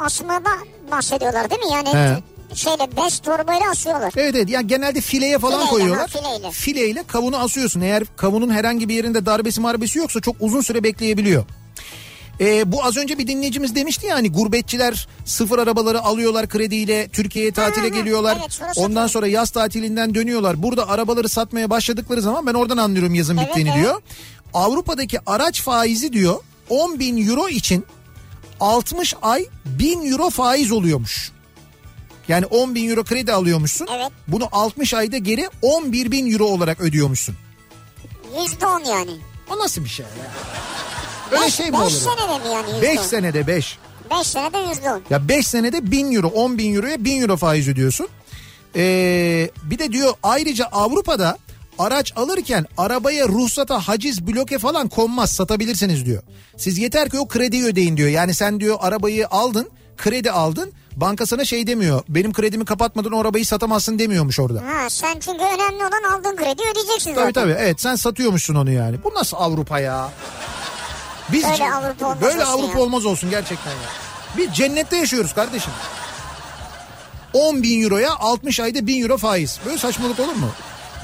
B: asmada bahsediyorlar değil mi? Yani
A: He.
B: Şeyle bez torbayla asıyorlar.
A: Evet evet yani genelde fileye falan
B: Fileyle,
A: koyuyorlar.
B: ha, fileyle.
A: Fileyle kavunu asıyorsun. Eğer kavunun herhangi bir yerinde darbesi marbesi yoksa çok uzun süre bekleyebiliyor. Ee, bu az önce bir dinleyicimiz demişti ya hani gurbetçiler sıfır arabaları alıyorlar krediyle Türkiye'ye tatile
B: hı.
A: geliyorlar.
B: Evet,
A: Ondan sonra yaz tatilinden dönüyorlar. Burada arabaları satmaya başladıkları zaman ben oradan anlıyorum yazın
B: Evet,
A: bittiğini
B: evet.
A: diyor. Avrupa'daki araç faizi diyor 10 bin euro için 60 ay 1000 euro faiz oluyormuş. Yani 10 bin euro kredi alıyormuşsun.
B: Evet.
A: Bunu 60 ayda geri 11 bin euro olarak ödüyormuşsun.
B: Yüzde on yani.
A: O nasıl bir şey ya? Öyle
B: beş,
A: şey mi
B: beş
A: olur?
B: senede mi yani yüzde
A: 5
B: on?
A: senede 5.
B: Beş senede yüzde on.
A: Ya 5 senede 1000 euro 10 bin euroya 1000 euro faiz ödüyorsun. Ee, bir de diyor ayrıca Avrupa'da araç alırken arabaya ruhsata haciz bloke falan konmaz satabilirsiniz diyor. Siz yeter ki o krediyi ödeyin diyor. Yani sen diyor arabayı aldın kredi aldın banka sana şey demiyor benim kredimi kapatmadan o arabayı satamazsın demiyormuş orada.
B: Ha sen çünkü önemli olan aldığın kredi ödeyeceksin
A: Tabii
B: zaten.
A: tabii evet sen satıyormuşsun onu yani. Bu nasıl Avrupa ya? Biz
B: Böyle Avrupa olmaz
A: Böyle
B: olsun
A: Avrupa
B: ya.
A: olmaz olsun gerçekten ya. Biz cennette yaşıyoruz kardeşim. 10 bin euroya 60 ayda 1000 euro faiz. Böyle saçmalık olur mu?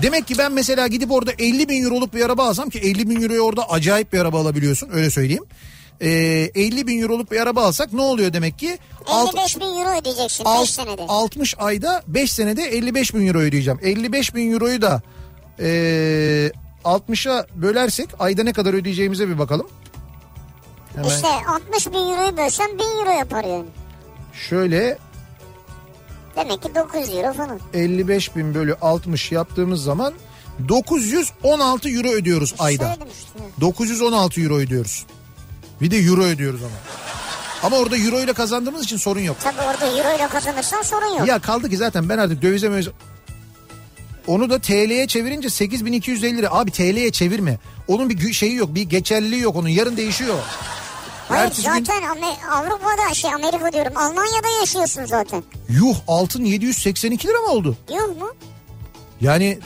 A: Demek ki ben mesela gidip orada 50 bin euroluk bir araba alsam ki 50 bin euroya orada acayip bir araba alabiliyorsun öyle söyleyeyim. Ee, 50 bin euroluk bir araba alsak ne oluyor demek ki? Alt-
B: 55 bin euro ödeyeceksin
A: alt-
B: 5 senede.
A: 60 ayda 5 senede 55 bin euro ödeyeceğim. 55 bin euroyu da ee, 60'a bölersek ayda ne kadar ödeyeceğimize bir bakalım. Hemen
B: İşte 60 bin euroyu bölsen 1000 euro yapar yani.
A: şöyle
B: Demek ki 900 euro falan.
A: 55 bin bölü 60 yaptığımız zaman 916 euro ödüyoruz ayda.
B: Söyledim işte.
A: 916 euro ödüyoruz. Bir de euro ödüyoruz ama. Ama orada euro ile kazandığımız için sorun yok.
B: Tabii orada euro ile kazanırsan sorun yok.
A: Ya kaldı ki zaten ben artık dövize mövize... Onu da TL'ye çevirince 8250 lira. Abi TL'ye çevirme. Onun bir şeyi yok, bir geçerliliği yok onun. Yarın değişiyor.
B: Hayır
A: Ertesi gün-
B: zaten Amer- Avrupa'da şey Amerika diyorum Almanya'da yaşıyorsun zaten.
A: Yuh altın 782 lira mı oldu?
B: Yok mu?
A: Yani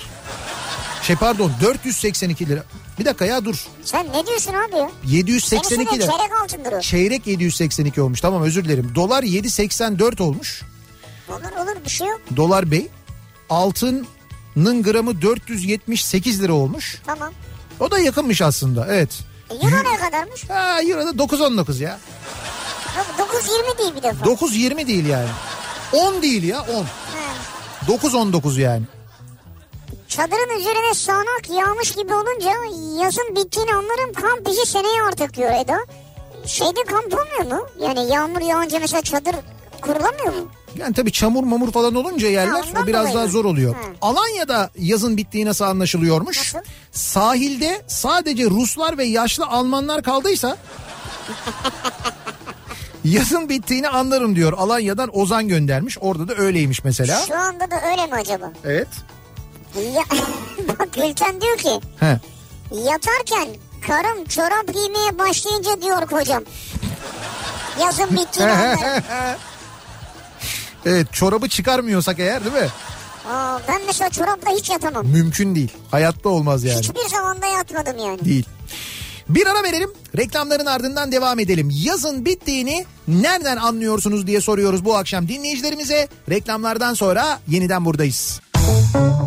A: şey pardon 482 lira. Bir dakika ya dur.
B: Sen ne diyorsun abi ya?
A: 782
B: Senin
A: lira.
B: çeyrek altındır o.
A: Çeyrek 782 olmuş. Tamam özür dilerim. Dolar 784 olmuş.
B: Olur olur bir şey yok.
A: Dolar bey. Altının gramı 478 lira olmuş.
B: Tamam.
A: O da yakınmış aslında. Evet.
B: E, euro ne kadarmış?
A: Ha euro da 9.19 ya.
B: Yok 9.20 değil bir defa.
A: 9.20 değil yani. 10 değil ya 10.
B: Ha.
A: 9.19 yani.
B: Çadırın üzerine sağanak yağmış gibi olunca yazın bittiğini anlarım. Kamp işi seneye artık diyor Eda. Şeyde kamp olmuyor mu? Yani yağmur yağınca mesela çadır kurulamıyor mu?
A: Yani tabii çamur mamur falan olunca yerler
B: Ha,
A: o biraz daha zor oluyor.
B: Ha.
A: Alanya'da yazın bittiği nasıl anlaşılıyormuş?
B: Nasıl?
A: Sahilde sadece Ruslar ve yaşlı Almanlar kaldıysa [laughs] yazın bittiğini anlarım diyor. Alanya'dan Ozan göndermiş. Orada da öyleymiş mesela.
B: Şu anda da öyle mi acaba?
A: Evet.
B: Ya, bak Gülten diyor ki
A: He.
B: yatarken karım çorap giymeye başlayınca diyor kocam. Yazın bittiğini anlarım.
A: Evet çorabı çıkarmıyorsak eğer değil mi?
B: Aa, ben mesela çorapla hiç yatamam.
A: Mümkün değil. Hayatta olmaz yani.
B: Hiçbir zaman da yatmadım yani.
A: Değil. Bir ara verelim. Reklamların ardından devam edelim. Yazın bittiğini nereden anlıyorsunuz diye soruyoruz bu akşam dinleyicilerimize. Reklamlardan sonra yeniden buradayız. Kafa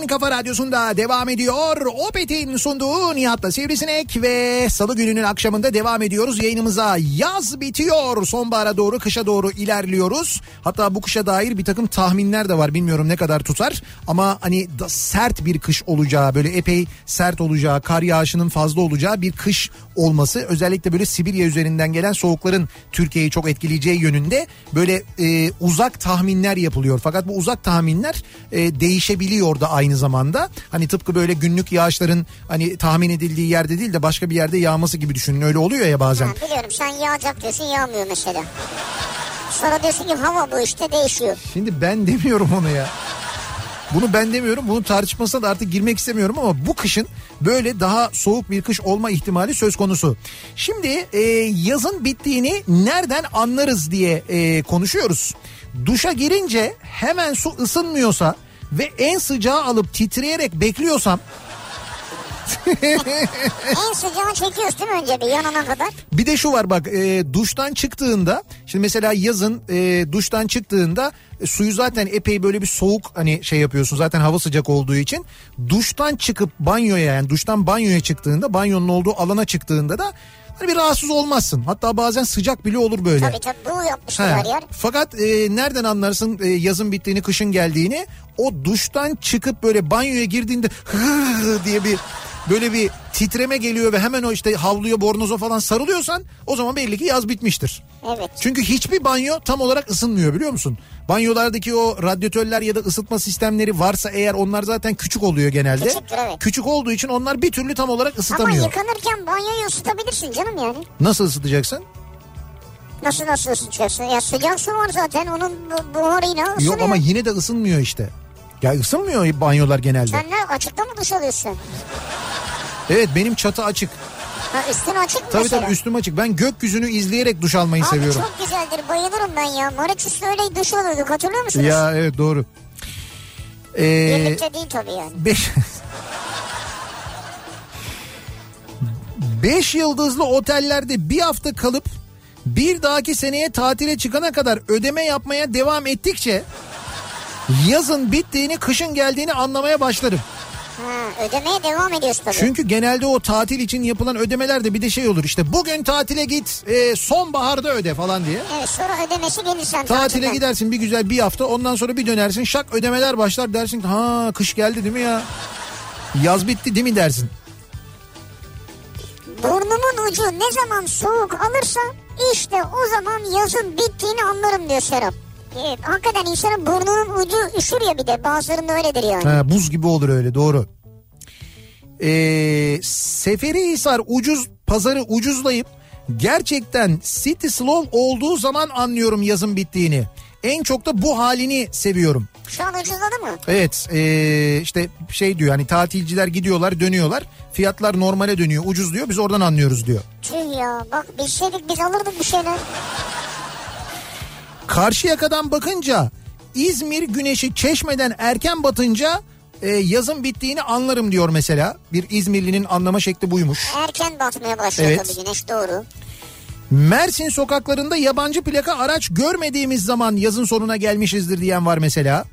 A: En kafa radyosunda devam ediyor. Opet'in sunduğu Nihat'la Sivrisinek ve salı gününün akşamında devam ediyoruz yayınımıza. Yaz bitiyor. Sonbahara doğru kışa doğru ilerliyoruz. Hatta bu kışa dair bir takım tahminler de var. Bilmiyorum ne kadar tutar ama hani sert bir kış olacağı böyle epey sert olacağı kar yağışının fazla olacağı bir kış olması özellikle böyle Sibirya üzerinden gelen soğukların Türkiye'yi çok etkileyeceği yönünde böyle e, uzak tahminler yapılıyor. Fakat bu uzak tahminler e, değişebiliyor da aynı zamanda. zamanda. Hani tıpkı böyle günlük yağışların hani tahmin edildiği yerde değil de başka bir yerde yağması gibi düşünün. Öyle oluyor ya bazen.
B: Ha, biliyorum sen yağacak diyorsun yağmıyor mesela. Sonra diyorsun ki hava bu işte değişiyor.
A: Şimdi ben demiyorum onu ya. Bunu ben demiyorum. Bunun tartışmasına da artık girmek istemiyorum ama bu kışın böyle daha soğuk bir kış olma ihtimali söz konusu. Şimdi e, yazın bittiğini nereden anlarız diye e, konuşuyoruz. Duşa girince hemen su ısınmıyorsa ve en sıcağı alıp titreyerek bekliyorsam [laughs]
B: en sıcağı çekiyoruz değil mi önce bir yanana kadar?
A: Bir de şu var bak e, duştan çıktığında şimdi mesela yazın e, duştan çıktığında e, suyu zaten epey böyle bir soğuk hani şey yapıyorsun zaten hava sıcak olduğu için duştan çıkıp banyoya yani duştan banyoya çıktığında banyonun olduğu alana çıktığında da hani bir rahatsız olmazsın. Hatta bazen sıcak bile olur böyle.
B: Tabii tabii bu yapmışlar her yer.
A: Fakat e, nereden anlarsın e, yazın bittiğini kışın geldiğini o duştan çıkıp böyle banyoya girdiğinde [laughs] diye bir böyle bir titreme geliyor ve hemen o işte havluya bornoza falan sarılıyorsan o zaman belli ki yaz bitmiştir.
B: Evet.
A: Çünkü hiçbir banyo tam olarak ısınmıyor biliyor musun? Banyolardaki o radyatörler ya da ısıtma sistemleri varsa eğer onlar zaten küçük oluyor genelde.
B: Küçüktür, evet.
A: Küçük olduğu için onlar bir türlü tam olarak
B: Ama
A: ısıtamıyor.
B: yıkanırken banyoyu ısıtabilirsin canım yani.
A: Nasıl ısıtacaksın?
B: Nasıl nasıl ısıtacaksın? Ya sıcak su var zaten onun bu- buharıyla ısınıyor.
A: Yok ama yine de ısınmıyor işte. Ya ısınmıyor banyolar genelde.
B: Sen ne açıkta mı duş alıyorsun?
A: Evet benim çatı açık.
B: Ha üstün açık mı
A: Tabii
B: mesela?
A: tabii üstüm açık. Ben gökyüzünü izleyerek duş almayı
B: Abi
A: seviyorum.
B: çok güzeldir bayılırım ben ya. Mauritius'ta öyle duş alıyorduk hatırlıyor musunuz?
A: Ya evet doğru. Ee,
B: Birlikte değil tabii yani.
A: beş... Beş yıldızlı otellerde bir hafta kalıp bir dahaki seneye tatile çıkana kadar ödeme yapmaya devam ettikçe yazın bittiğini kışın geldiğini anlamaya başlarım.
B: Ha, ödemeye devam ediyoruz tabii.
A: Çünkü genelde o tatil için yapılan ödemelerde bir de şey olur işte bugün tatile git e, sonbaharda öde falan diye.
B: Evet sonra ödemesi gelir sen
A: Tatile
B: tatilden.
A: gidersin bir güzel bir hafta ondan sonra bir dönersin şak ödemeler başlar dersin ha kış geldi değil mi ya? Yaz bitti değil mi dersin?
B: Burnumun ucu ne zaman soğuk alırsa işte o zaman yazın bittiğini anlarım diyor Serap. Ee, hakikaten insanın burnunun ucu üşür ya bir de bazılarında öyledir yani.
A: Ha, buz gibi olur öyle doğru. Ee, Seferihisar ucuz pazarı ucuzlayıp gerçekten city slow olduğu zaman anlıyorum yazın bittiğini. En çok da bu halini seviyorum.
B: Şu an ucuzladı mı?
A: Evet ee, işte şey diyor hani tatilciler gidiyorlar dönüyorlar fiyatlar normale dönüyor ucuz diyor biz oradan anlıyoruz diyor.
B: Tüh ya bak bilseydik biz alırdık bir şeyler.
A: Karşıyaka'dan bakınca İzmir güneşi çeşmeden erken batınca e, yazın bittiğini anlarım diyor mesela. Bir İzmirlinin anlama şekli buymuş.
B: Erken batmaya başlıyor
A: Evet.
B: tabii güneş doğru.
A: Mersin sokaklarında yabancı plaka araç görmediğimiz zaman yazın sonuna gelmişizdir diyen var mesela.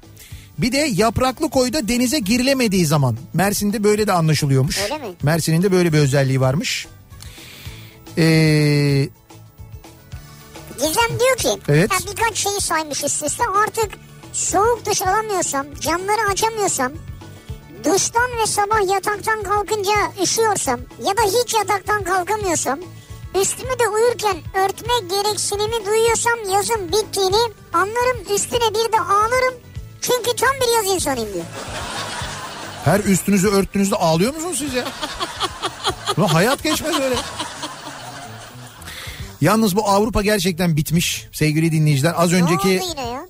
A: Bir de yapraklı koyda denize girilemediği zaman. Mersin'de böyle de anlaşılıyormuş.
B: Öyle mi?
A: Mersin'in de böyle bir özelliği varmış. Ee,
B: Gizem diyor ki
A: Evet.
B: ya birkaç şeyi saymış üst üste artık soğuk duş alamıyorsam camları açamıyorsam duştan ve sabah yataktan kalkınca üşüyorsam ya da hiç yataktan kalkamıyorsam üstümü de uyurken örtme gereksinimi duyuyorsam yazın bittiğini anlarım üstüne bir de ağlarım çünkü tam bir yaz insanıyım diyor.
A: Her üstünüzü örttüğünüzde ağlıyor musunuz siz ya? Ulan hayat geçmez öyle. Yalnız bu Avrupa gerçekten bitmiş sevgili dinleyiciler. Az önceki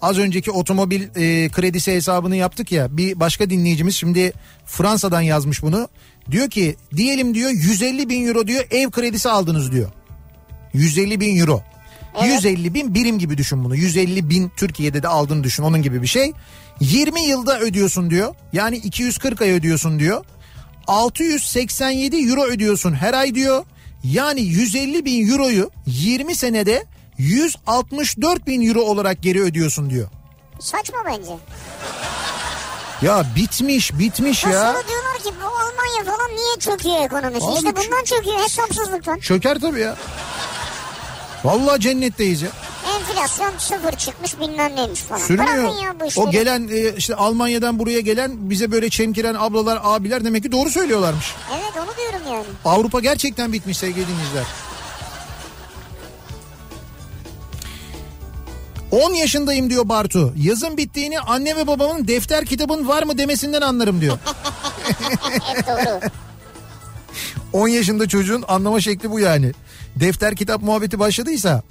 A: az önceki otomobil e, kredisi hesabını yaptık ya. Bir başka dinleyicimiz şimdi Fransa'dan yazmış bunu. Diyor ki diyelim diyor 150 bin euro diyor ev kredisi aldınız diyor. 150 bin euro.
B: Evet.
A: 150 bin birim gibi düşün bunu. 150 bin Türkiye'de de aldığını düşün onun gibi bir şey. 20 yılda ödüyorsun diyor. Yani 240 ay ödüyorsun diyor. 687 euro ödüyorsun her ay diyor. Yani 150 bin euroyu 20 senede 164 bin euro olarak geri ödüyorsun diyor.
B: Saçma bence.
A: Ya bitmiş bitmiş
B: Ya.
A: ya.
B: Sonra diyorlar ki bu Almanya falan niye çöküyor ekonomisi?
A: Abi
B: işte bundan çöküyor hesapsızlıktan.
A: Çöker tabii ya. Vallahi cennetteyiz ya.
B: Enflasyon sıfır çıkmış bilmem neymiş falan.
A: Sürünüyor.
B: Ya bu işleri.
A: O gelen e, işte Almanya'dan buraya gelen bize böyle çemkiren ablalar abiler demek ki doğru söylüyorlarmış.
B: Evet onu diyorum yani.
A: Avrupa gerçekten bitmiş sevgili dinleyiciler. 10 yaşındayım diyor Bartu. Yazın bittiğini anne ve babamın defter kitabın var mı demesinden anlarım diyor. [laughs]
B: Hep doğru.
A: 10 yaşında çocuğun anlama şekli bu yani. Defter kitap muhabbeti başladıysa.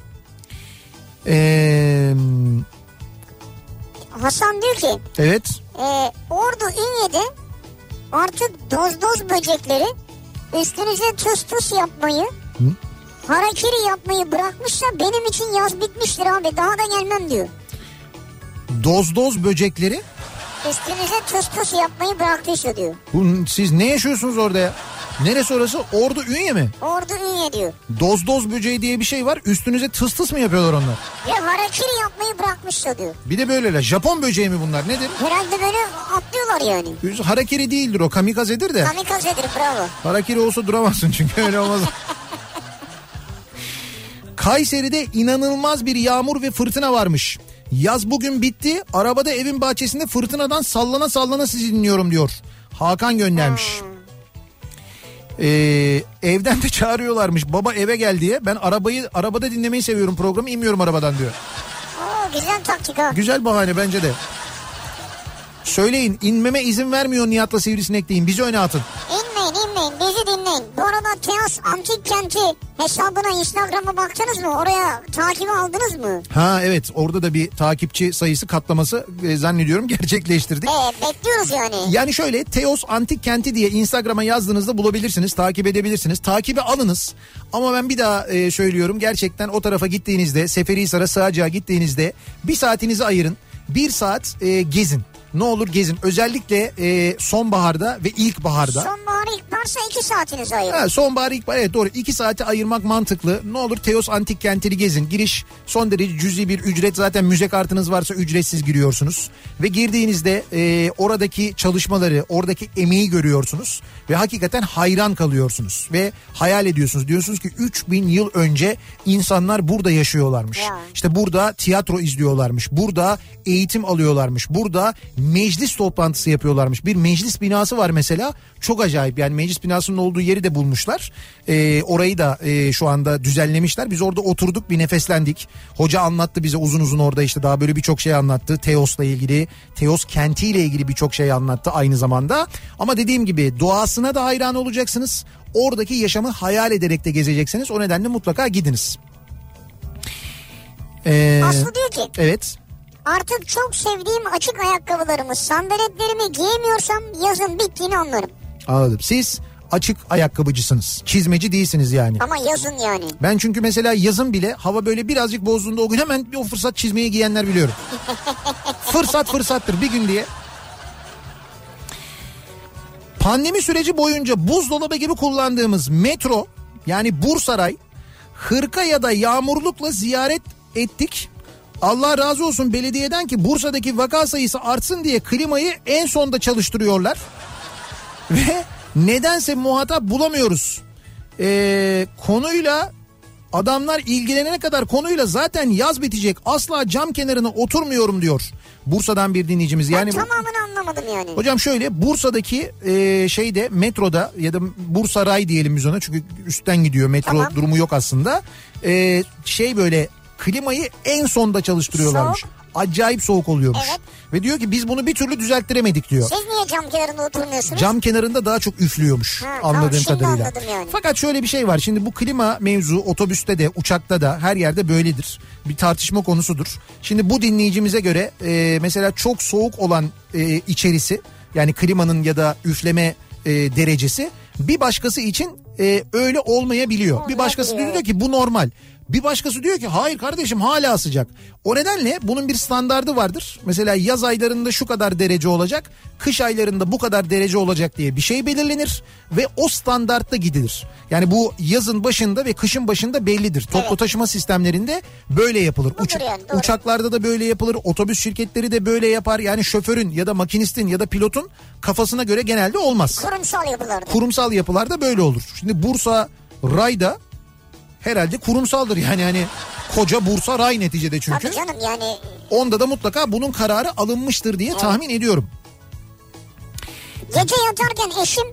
A: Ee,
B: Hasan diyor ki
A: evet.
B: e, Ordu Ünye'de artık doz doz böcekleri üstünüze tıs tıs yapmayı harakiri yapmayı bırakmışsa benim için yaz bitmiştir abi daha da gelmem diyor.
A: Doz doz böcekleri.
B: Üstünüze tıs tıs yapmayı bıraktıysa diyor.
A: Bu, siz ne yaşıyorsunuz orada ya? Neresi orası? Ordu Ünye mi?
B: Ordu Ünye diyor.
A: Doz doz böceği diye bir şey var. Üstünüze tıs tıs mı yapıyorlar onlar?
B: Ve harakiri yapmayı bırakmışsa diyor.
A: Bir de böyleler. Japon böceği mi bunlar? Nedir?
B: Herhalde böyle atlıyorlar yani.
A: Harakiri değildir o. Kamikazedir de.
B: Kamikazedir bravo.
A: Harakiri olsa duramazsın çünkü öyle olmaz. [laughs] Kayseri'de inanılmaz bir yağmur ve fırtına varmış. Yaz bugün bitti. Arabada evin bahçesinde fırtınadan sallana sallana sizi dinliyorum diyor. Hakan göndermiş. Ee, evden de çağırıyorlarmış. Baba eve gel diye. Ben arabayı arabada dinlemeyi seviyorum programı. inmiyorum arabadan diyor.
B: Oo, güzel taktik ha.
A: Güzel bahane bence de. Söyleyin inmeme izin vermiyor Nihat'la Sivrisinek deyin. Bizi öne atın.
B: İnmeyin inmeyin bizi dinleyin. Bu arada Teos Antik Kenti hesabına Instagram'a baktınız mı? Oraya takibi aldınız mı?
A: Ha evet orada da bir takipçi sayısı katlaması e, zannediyorum gerçekleştirdik.
B: Ee, bekliyoruz yani.
A: Yani şöyle Teos Antik Kenti diye Instagram'a yazdığınızda bulabilirsiniz, takip edebilirsiniz. Takibi alınız. Ama ben bir daha e, söylüyorum gerçekten o tarafa gittiğinizde Seferihisar'a Sığacak'a gittiğinizde bir saatinizi ayırın. Bir saat e, gezin. Ne olur gezin. Özellikle e, sonbaharda ve ilkbaharda.
B: Sonbahar ilk varsa iki saatiniz ayırın.
A: Ha, sonbahar ilkbahar evet doğru. iki saati ayırmak mantıklı. Ne olur Teos Antik Kenti'ni gezin. Giriş son derece cüzi bir ücret. Zaten müze kartınız varsa ücretsiz giriyorsunuz. Ve girdiğinizde e, oradaki çalışmaları, oradaki emeği görüyorsunuz. Ve hakikaten hayran kalıyorsunuz. Ve hayal ediyorsunuz. Diyorsunuz ki 3000 yıl önce insanlar burada yaşıyorlarmış.
B: Ya.
A: İşte burada tiyatro izliyorlarmış. Burada eğitim alıyorlarmış. Burada meclis toplantısı yapıyorlarmış. Bir meclis binası var mesela. Çok acayip yani meclis binasının olduğu yeri de bulmuşlar. Ee, orayı da e, şu anda düzenlemişler. Biz orada oturduk bir nefeslendik. Hoca anlattı bize uzun uzun orada işte daha böyle birçok şey anlattı. Teos'la ilgili, Teos kentiyle ilgili birçok şey anlattı aynı zamanda. Ama dediğim gibi doğasına da hayran olacaksınız. Oradaki yaşamı hayal ederek de gezeceksiniz. O nedenle mutlaka gidiniz. Ee,
B: Aslı diyor ki
A: evet.
B: Artık çok sevdiğim açık ayakkabılarımı sandaletlerimi giyemiyorsam yazın bittiğini anlarım.
A: Anladım. Siz açık ayakkabıcısınız. Çizmeci değilsiniz yani.
B: Ama yazın yani.
A: Ben çünkü mesela yazın bile hava böyle birazcık bozduğunda o gün hemen bir o fırsat çizmeyi giyenler biliyorum. [laughs] fırsat fırsattır bir gün diye. Pandemi süreci boyunca buzdolabı gibi kullandığımız metro yani Bursaray hırka ya da yağmurlukla ziyaret ettik. Allah razı olsun belediyeden ki Bursa'daki vaka sayısı artsın diye klimayı en sonda çalıştırıyorlar. [laughs] Ve nedense muhatap bulamıyoruz. Ee, konuyla adamlar ilgilenene kadar konuyla zaten yaz bitecek. Asla cam kenarına oturmuyorum diyor. Bursa'dan bir dinleyicimiz. Yani
B: ben tamamını anlamadım yani.
A: Hocam şöyle Bursa'daki e, şeyde metroda ya da Bursa Ray diyelim biz ona çünkü üstten gidiyor metro
B: Tamam.
A: durumu yok aslında. E, şey böyle klimayı en sonda çalıştırıyorlarmış.
B: Soğuk.
A: Acayip soğuk oluyormuş.
B: Evet.
A: Ve diyor ki biz bunu bir türlü düzelttiremedik diyor.
B: Siz niye cam kenarında oturmuyorsunuz?
A: Cam kenarında daha çok üflüyormuş
B: Ha, tamam,
A: anladığım
B: şimdi
A: kadarıyla.
B: anladım yani.
A: Fakat şöyle bir şey var. Şimdi bu klima mevzu otobüste de uçakta da her yerde böyledir. Bir tartışma konusudur. Şimdi bu dinleyicimize göre e, mesela çok soğuk olan e, içerisi yani klimanın ya da üfleme e, derecesi bir başkası için e, öyle olmayabiliyor. Bir başkası
B: Olmayabiliyor,
A: diyor ki bu normal. Bir başkası diyor ki hayır kardeşim hala sıcak. O nedenle bunun bir standardı vardır. Mesela yaz aylarında şu kadar derece olacak, kış aylarında bu kadar derece olacak diye bir şey belirlenir ve o standartta gidilir. Yani bu yazın başında ve kışın başında bellidir. Toplu
B: Evet.
A: taşıma sistemlerinde böyle yapılır.
B: Budur yani, doğru.
A: uçaklarda da böyle yapılır, otobüs şirketleri de böyle yapar. Yani şoförün ya da makinistin ya da pilotun kafasına göre genelde olmaz
B: Kurumsal yapılarda.
A: kurumsal yapılarda böyle olur. Şimdi Bursa Ray'da herhalde kurumsaldır yani hani koca Bursa Ray neticede çünkü.
B: Tabii canım yani
A: Onda da mutlaka bunun kararı alınmıştır diye tahmin ediyorum.
B: gece yatarken eşim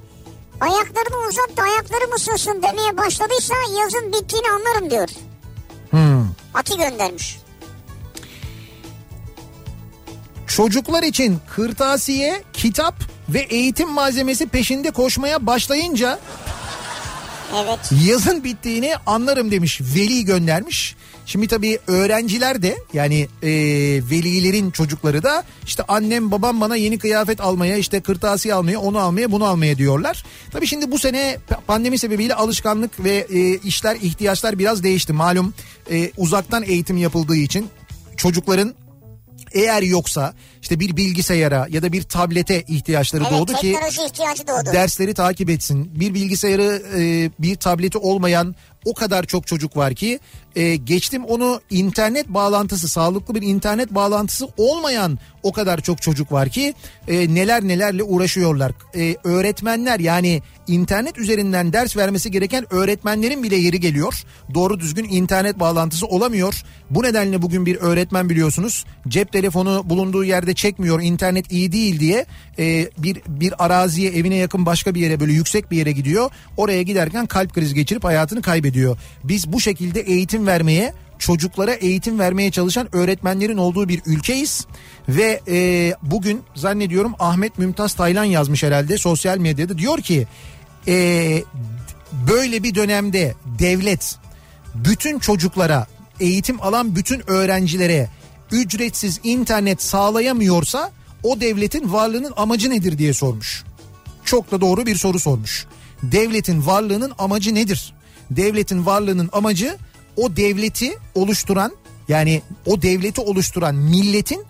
B: ayaklarımı uzat da ayaklarım ısınsın demeye başladıysa yazın bittiğini anlarım diyor.
A: Hmm.
B: Ati göndermiş.
A: Çocuklar için kırtasiye, kitap ve eğitim malzemesi peşinde koşmaya başlayınca
B: Evet.
A: yazın bittiğini anlarım demiş. Veli göndermiş. Şimdi tabii öğrenciler de yani e, velilerin çocukları da işte annem babam bana yeni kıyafet almaya işte kırtasiye almaya onu almaya bunu almaya diyorlar. Tabii şimdi bu sene pandemi sebebiyle alışkanlık ve e, işler ihtiyaçlar biraz değişti. Malum e, uzaktan eğitim yapıldığı için çocukların eğer yoksa işte bir bilgisayara ya da bir tablete ihtiyaçları
B: Evet
A: doğdu ki
B: ihtiyacı doğdu.
A: dersleri takip etsin. Bir bilgisayarı e, bir tableti olmayan o kadar çok çocuk var ki e, geçtim onu internet bağlantısı sağlıklı bir internet bağlantısı olmayan o kadar çok çocuk var ki e, neler nelerle uğraşıyorlar. E, öğretmenler yani internet üzerinden ders vermesi gereken öğretmenlerin bile yeri geliyor. Doğru düzgün internet bağlantısı olamıyor. Bu nedenle bugün bir öğretmen biliyorsunuz cep telefonu bulunduğu yerde çekmiyor internet iyi değil diye e, bir bir araziye evine yakın başka bir yere böyle yüksek bir yere gidiyor. Oraya giderken kalp krizi geçirip hayatını kaybediyor. Biz bu şekilde eğitim vermeye çocuklara eğitim vermeye çalışan öğretmenlerin olduğu bir ülkeyiz ve e, bugün zannediyorum Ahmet Mümtaz Taylan yazmış herhalde sosyal medyada diyor ki e, böyle bir dönemde devlet bütün çocuklara eğitim alan bütün öğrencilere ücretsiz internet sağlayamıyorsa o devletin varlığının amacı nedir diye sormuş. Çok da doğru bir soru sormuş. Devletin varlığının amacı nedir? Devletin varlığının amacı o devleti oluşturan yani o devleti oluşturan milletin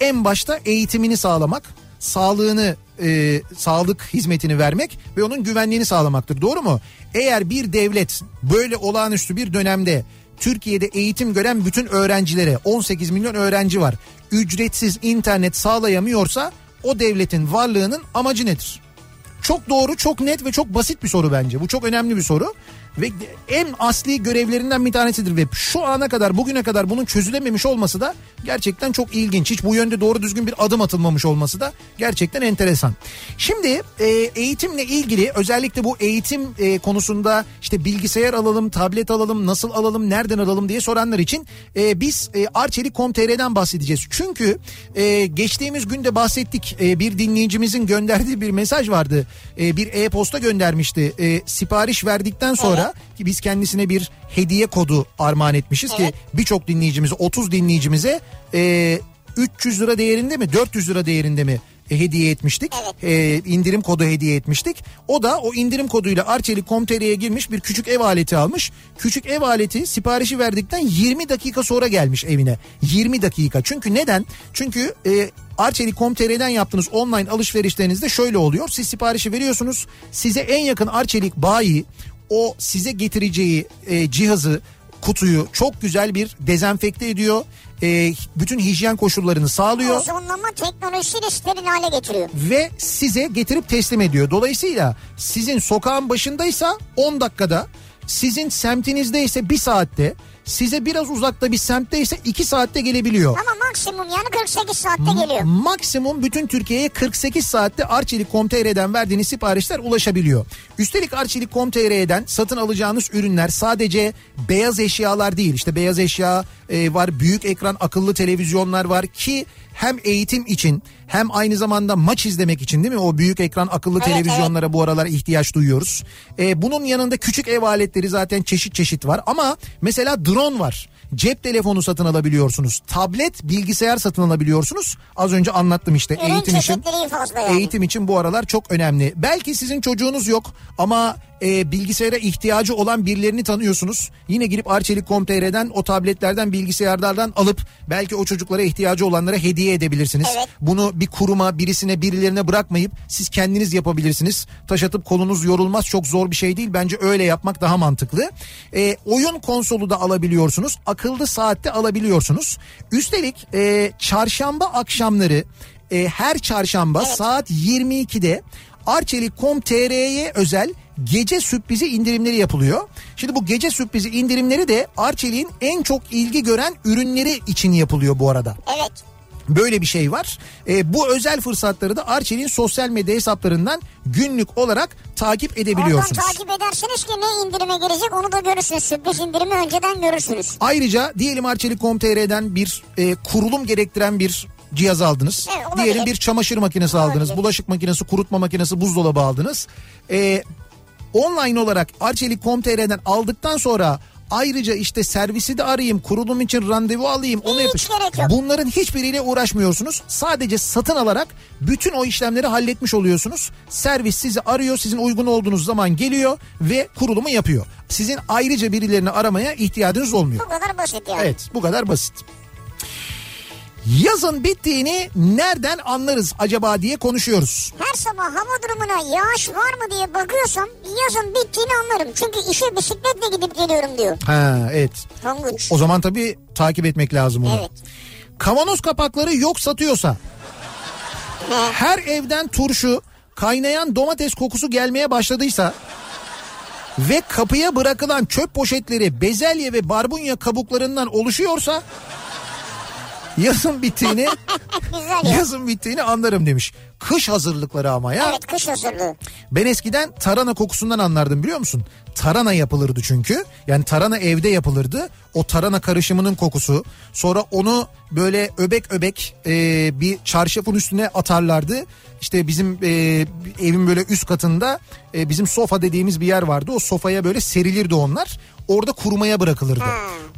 A: en başta eğitimini sağlamak, sağlığını, e, sağlık hizmetini vermek ve onun güvenliğini sağlamaktır. Doğru mu? Eğer bir devlet böyle olağanüstü bir dönemde Türkiye'de eğitim gören bütün öğrencilere 18 milyon öğrenci var. Ücretsiz internet sağlayamıyorsa o devletin varlığının amacı nedir? Çok doğru, çok net ve çok basit bir soru bence. Bu çok önemli bir soru. Ve en asli görevlerinden bir tanesidir ve şu ana kadar bugüne kadar bunun çözülememiş olması da gerçekten çok ilginç. Hiç bu yönde doğru düzgün bir adım atılmamış olması da gerçekten enteresan. Şimdi e, eğitimle ilgili özellikle bu eğitim e, konusunda işte bilgisayar alalım, tablet alalım, nasıl alalım, nereden alalım diye soranlar için e, biz e, Arçelik.com.tr'den bahsedeceğiz. Çünkü e, geçtiğimiz günde bahsettik e, bir dinleyicimizin gönderdiği bir mesaj vardı. E, bir e-posta göndermişti. E, sipariş verdikten sonra ki biz kendisine bir hediye kodu armağan etmişiz
B: Evet.
A: ki birçok dinleyicimize 30 dinleyicimize e, 300 lira değerinde mi 400 lira değerinde mi e, hediye etmiştik.
B: Evet.
A: E, indirim kodu hediye etmiştik. O da o indirim koduyla Arçelik.com.tr'ye girmiş bir küçük ev aleti almış. Küçük ev aleti siparişi verdikten 20 dakika sonra gelmiş evine. 20 dakika. Çünkü neden? Çünkü e, Arçelik.com.tr'den yaptığınız online alışverişlerinizde şöyle oluyor. Siz siparişi veriyorsunuz. Size en yakın Arçelik bayi o size getireceği e, cihazı kutuyu çok güzel bir dezenfekte ediyor. E, bütün hijyen koşullarını sağlıyor
B: Ozonlama teknolojisiyle steril hale getiriyor.
A: ve size getirip teslim ediyor. Dolayısıyla sizin sokağın başındaysa 10 dakikada, sizin semtinizde ise 1 saatte, size biraz uzakta bir semtte ise 2 saatte gelebiliyor.
B: Ama maksimum yani 48 saatte geliyor.
A: Maksimum bütün Türkiye'ye 48 saatte Arçelik.com.tr'den verdiğiniz siparişler ulaşabiliyor. Üstelik Arçelik.com.tr'den satın alacağınız ürünler sadece beyaz eşyalar değil. İşte beyaz eşya e, var, büyük ekran akıllı televizyonlar var ki hem eğitim için hem aynı zamanda maç izlemek için değil mi? O büyük ekran akıllı
B: Evet,
A: televizyonlara bu aralar ihtiyaç duyuyoruz. E, bunun yanında küçük ev aletleri zaten çeşit çeşit var ama mesela drone var. Cep telefonu satın alabiliyorsunuz. Tablet, bilgisayar satın alabiliyorsunuz. Az önce anlattım işte
B: Ürün
A: eğitim için.
B: yani.
A: Eğitim için bu aralar çok önemli. Belki sizin çocuğunuz yok ama e, bilgisayara ihtiyacı olan birilerini tanıyorsunuz. Yine girip Arçelik.com.tr'den o tabletlerden bilgisayarlardan alıp belki o çocuklara ihtiyacı olanlara hediye edebilirsiniz.
B: Evet.
A: Bunu bir kuruma birisine birilerine bırakmayıp siz kendiniz yapabilirsiniz. Taş atıp kolunuz yorulmaz çok zor bir şey değil. Bence öyle yapmak daha mantıklı. E, oyun konsolu da alabiliyorsunuz. Akıllı saatte alabiliyorsunuz. Üstelik e, çarşamba akşamları e, her çarşamba
B: Evet.
A: saat 22'de Arçelik.com.tr'ye özel gece sürprizi indirimleri yapılıyor. Şimdi bu gece sürprizi indirimleri de Arçelik'in en çok ilgi gören ürünleri için yapılıyor bu arada.
B: Evet.
A: Böyle bir şey var. E, bu özel fırsatları da Arçelik'in sosyal medya hesaplarından günlük olarak takip
B: Oradan
A: edebiliyorsunuz.
B: takip ederseniz ki ne indirime girecek onu da görürsünüz. Sürpriz indirimi önceden görürsünüz.
A: Ayrıca diyelim Arçelik.com.tr'den bir e, kurulum gerektiren bir cihaz aldınız.
B: Evet, olabilir.
A: Diyelim bir çamaşır makinesi aldınız,
B: Olabilir.
A: bulaşık makinesi, kurutma makinesi, buzdolabı aldınız. Ee, online olarak Arçelik.com.tr'den aldıktan sonra ayrıca işte servisi de arayayım, kurulum için randevu alayım, onu
B: yok.
A: Bunların hiçbiriyle uğraşmıyorsunuz. Sadece satın alarak bütün o işlemleri halletmiş oluyorsunuz. Servis sizi arıyor, sizin uygun olduğunuz zaman geliyor ve kurulumu yapıyor. Sizin ayrıca birilerini aramaya ihtiyacınız olmuyor.
B: Bu kadar basit yani.
A: Evet bu kadar basit. Yazın bittiğini nereden anlarız acaba diye konuşuyoruz.
B: Her sabah hava durumuna yağış var mı diye bakıyorsam yazın bittiğini anlarım. Çünkü işe bisikletle gidip geliyorum diyor.
A: Ha evet.
B: Tonguç.
A: O zaman tabii takip etmek lazım onu.
B: Evet.
A: Kavanoz kapakları yok satıyorsa her evden turşu, kaynayan domates kokusu gelmeye başladıysa ve kapıya bırakılan çöp poşetleri bezelye ve barbunya kabuklarından oluşuyorsa yazın bittiğini [laughs]
B: ya.
A: yazın bittiğini anlarım demiş. Kış hazırlıkları ama ya.
B: Evet kış hazırlığı.
A: Ben eskiden tarhana kokusundan anlardım biliyor musun? Tarhana yapılırdı çünkü. Yani tarhana evde yapılırdı. O tarhana karışımının kokusu. Sonra onu böyle öbek öbek e, bir çarşafın üstüne atarlardı. İşte bizim e, evin böyle üst katında e, bizim sofa dediğimiz bir yer vardı. O sofaya böyle serilirdi onlar. Orada kurumaya bırakılırdı.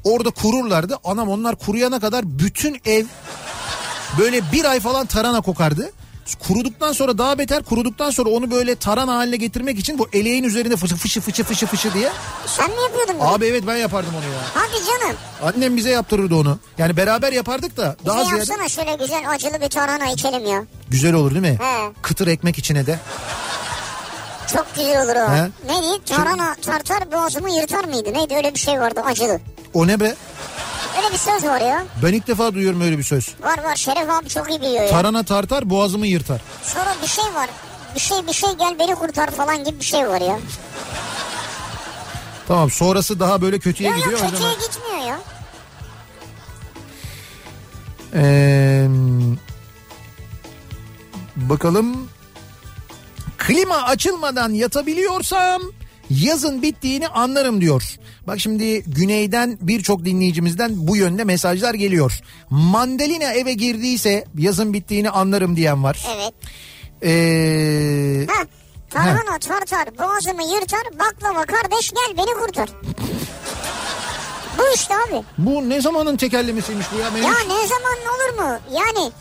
A: Orada kururlardı. Anam onlar kuruyana kadar bütün ev böyle bir ay falan tarhana kokardı. Kuruduktan sonra daha beter kuruduktan sonra onu böyle tarhana haline getirmek için bu eleğin üzerinde fışı fışı fışı fışı fışı diye.
B: Sen mi yapıyordun bunu?
A: Abi evet ben yapardım onu ya.
B: Hadi canım.
A: Annem bize yaptırırdı onu. Yani beraber yapardık da daha
B: Bize
A: ziyade
B: yapsana şöyle güzel acılı bir tarhana içelim ya.
A: güzel olur değil mi?
B: He.
A: Kıtır ekmek içine de.
B: Çok güzel olur o.
A: He.
B: Neydi? Tarhana tartar boğazımı yırtar mıydı? Neydi öyle bir şey vardı acılı.
A: O ne be?
B: Öyle bir söz var ya.
A: Ben ilk defa duyuyorum öyle bir söz.
B: Var var Şeref abi çok iyi biliyor ya.
A: Tarhana tartar boğazımı yırtar.
B: Sonra bir şey var. Bir şey bir şey gel beni kurtar falan gibi bir şey var ya.
A: Tamam sonrası daha böyle kötüye
B: Yok yok
A: gidiyor. o
B: kötüye
A: zaman.
B: gitmiyor ya.
A: Ee, bakalım. Klima açılmadan yatabiliyorsam yazın bittiğini anlarım diyor. Bak şimdi güneyden birçok dinleyicimizden bu yönde mesajlar geliyor. Mandalina eve girdiyse yazın bittiğini anlarım diyen var.
B: Evet.
A: Ee,
B: Ha. Tarhana tartar boğazımı yırtar baklava kardeş gel beni kurtar. Bu işte abi.
A: bu ne zamanın tekerlemesiymiş bu ya? Benim
B: Ya ne zaman olur mu? Yani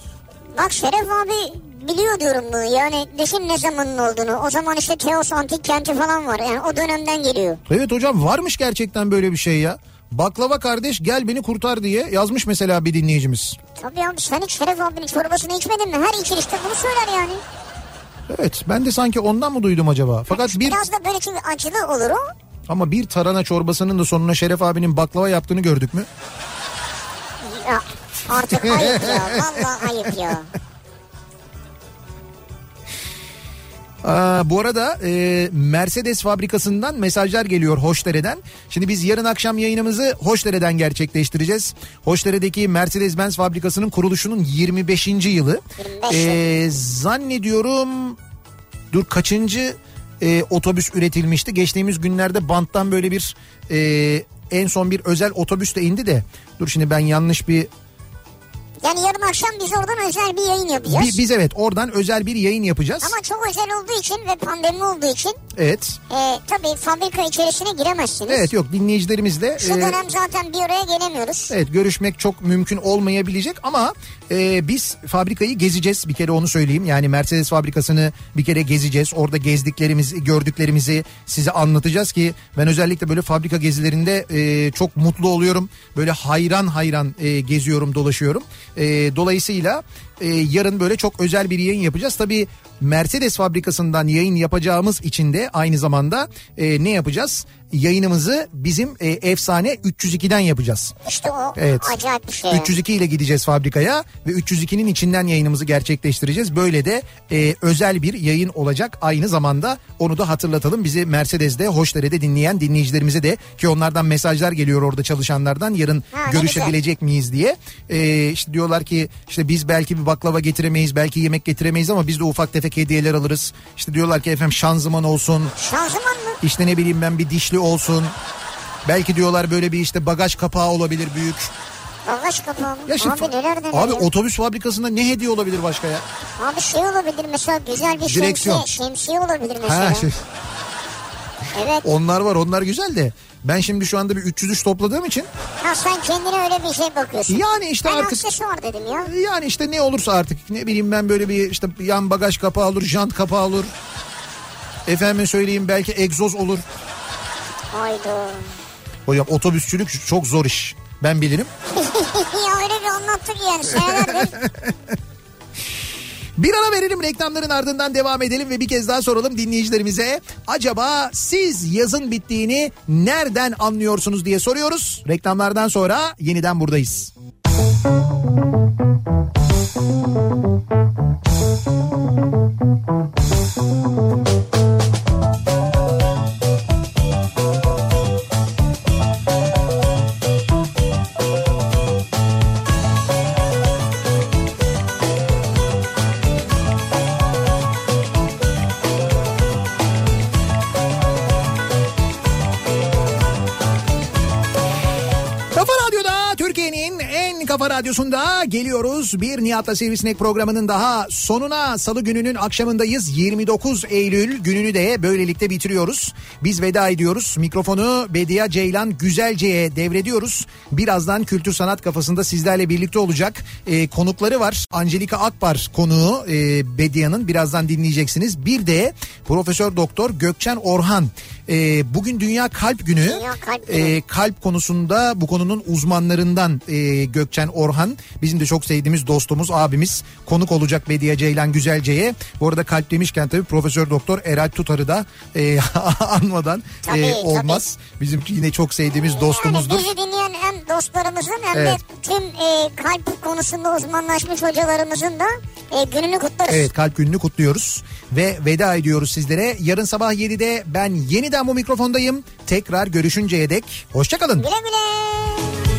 B: bak Şeref abi biliyor diyorum bunu. Yani düşün ne zamanın olduğunu. O zaman işte Teos Antik Kenti falan var. Yani o dönemden geliyor.
A: Evet hocam varmış gerçekten böyle bir şey ya. Baklava kardeş gel beni kurtar diye yazmış mesela bir dinleyicimiz.
B: Tabii abi sen hiç Şeref abinin çorbasını içmedin mi? Her içilişte bunu söyler yani.
A: Evet ben de sanki ondan mı duydum acaba? Fakat bir
B: Biraz da böyle çünkü acılı olur o.
A: ama bir tarhana çorbasının da sonuna Şeref abinin baklava yaptığını gördük mü?
B: Ya artık ayıp ya. Vallahi ayıp ya. [laughs]
A: Aa, bu arada e, Mercedes fabrikasından mesajlar geliyor Hoşdere'den. Şimdi biz yarın akşam yayınımızı Hoşdere'den gerçekleştireceğiz. Hoşdere'deki Mercedes-Benz fabrikasının kuruluşunun 25. yılı.
B: 25
A: E, zannediyorum dur kaçıncı e, otobüs üretilmişti? Geçtiğimiz günlerde banttan böyle bir e, en son bir özel otobüs de indi de. Dur şimdi ben yanlış bir
B: Yani yarın akşam biz oradan özel bir yayın yapacağız.
A: Bi- Biz evet oradan özel bir yayın yapacağız.
B: Ama çok özel olduğu için ve pandemi olduğu için
A: Evet.
B: e, tabii fabrika içerisine giremezsiniz.
A: Evet yok dinleyicilerimizle
B: Şu
A: e,
B: dönem zaten bir araya gelemiyoruz.
A: evet görüşmek çok mümkün olmayabilecek ama e, biz fabrikayı gezeceğiz bir kere onu söyleyeyim. Yani Mercedes fabrikasını bir kere gezeceğiz. Orada gezdiklerimizi, gördüklerimizi size anlatacağız ki ben özellikle böyle fabrika gezilerinde e, çok mutlu oluyorum. Böyle hayran hayran e, geziyorum, dolaşıyorum. E, dolayısıyla e, yarın böyle çok özel bir yayın yapacağız. Tabii Mercedes fabrikasından yayın yapacağımız için de aynı zamanda e, ne yapacağız? Yayınımızı bizim e, efsane 302'den yapacağız.
B: İşte o
A: Evet.
B: acayip bir şey.
A: 302 ile gideceğiz fabrikaya ve 302'nin içinden yayınımızı gerçekleştireceğiz. Böyle de e, özel bir yayın olacak aynı zamanda onu da hatırlatalım. Bizi Mercedes'de Hoşdere'de dinleyen dinleyicilerimize de ki onlardan mesajlar geliyor orada çalışanlardan yarın
B: Ha,
A: görüşebilecek miyiz diye. E, işte diyorlar ki işte biz belki bir baklava getiremeyiz belki yemek getiremeyiz ama biz de ufak tefek hediyeler alırız. İşte diyorlar ki efendim şanzıman olsun
B: Şanzıman mı?
A: işte ne bileyim ben bir dişli olsun. Belki diyorlar böyle bir işte bagaj kapağı olabilir büyük.
B: Bagaj kapağı mı?
A: Ya şimdi
B: abi neler neler
A: Abi
B: ya.
A: otobüs fabrikasında ne hediye olabilir başka ya?
B: Abi şey olabilir mesela güzel bir
A: Direksiyon.
B: şemsiye, şemsiye olabilir mesela.
A: Ha, şey,
B: Evet.
A: onlar var onlar güzel de. Ben şimdi şu anda bir 303 topladığım için
B: Ha sen kendine öyle bir şey bakıyorsun.
A: yani işte
B: ben
A: artık
B: aksesuar dedim ya.
A: yani işte ne olursa artık ne bileyim ben böyle bir işte yan bagaj kapağı olur, jant kapağı olur. Efendime söyleyeyim belki egzoz olur.
B: Hayda.
A: Hocam otobüsçülük çok zor iş. Ben bilirim. [laughs]
B: ya öyle bir anlattık yani senelerdir. [laughs]
A: Bir ara verelim reklamların ardından devam edelim ve bir kez daha soralım dinleyicilerimize. Acaba siz yazın bittiğini nereden anlıyorsunuz diye soruyoruz. Reklamlardan sonra yeniden buradayız. Kafa radyosunda geliyoruz. Bir Nihat'la Sivrisinek programının daha sonuna salı gününün akşamındayız. 29 Eylül gününü de böylelikle bitiriyoruz. Biz veda ediyoruz. Mikrofonu Bediye Ceylan Güzelce'ye devrediyoruz. Birazdan Kültür Sanat Kafasında sizlerle birlikte olacak. Ee, konukları var. Angelika Akbar konuğu e, Bediye'nin birazdan dinleyeceksiniz. Bir de Profesör Doktor Gökçen Orhan. Ee, bugün Dünya Kalp Günü.
B: Dünya Kalp Günü.
A: Ee, kalp konusunda bu konunun uzmanlarından e, Gökçen Orhan bizim de çok sevdiğimiz dostumuz abimiz konuk olacak Bediye Ceylan Güzelce'ye. Bu arada kalp demişken tabii Profesör Doktor Eral Tutar'ı da e, [laughs] anmadan
B: Tabii,
A: e,
B: tabii.
A: olmaz. Bizim yine çok sevdiğimiz dostumuzdur.
B: Yani bizi dinleyen hem dostlarımızın hem
A: Evet.
B: de tüm e, kalp konusunda uzmanlaşmış hocalarımızın da e, gününü kutlarız.
A: Evet kalp gününü kutluyoruz ve veda ediyoruz sizlere. Yarın sabah 7'de ben yeniden bu mikrofondayım. Tekrar görüşünceye dek hoşçakalın.
B: Güle güle.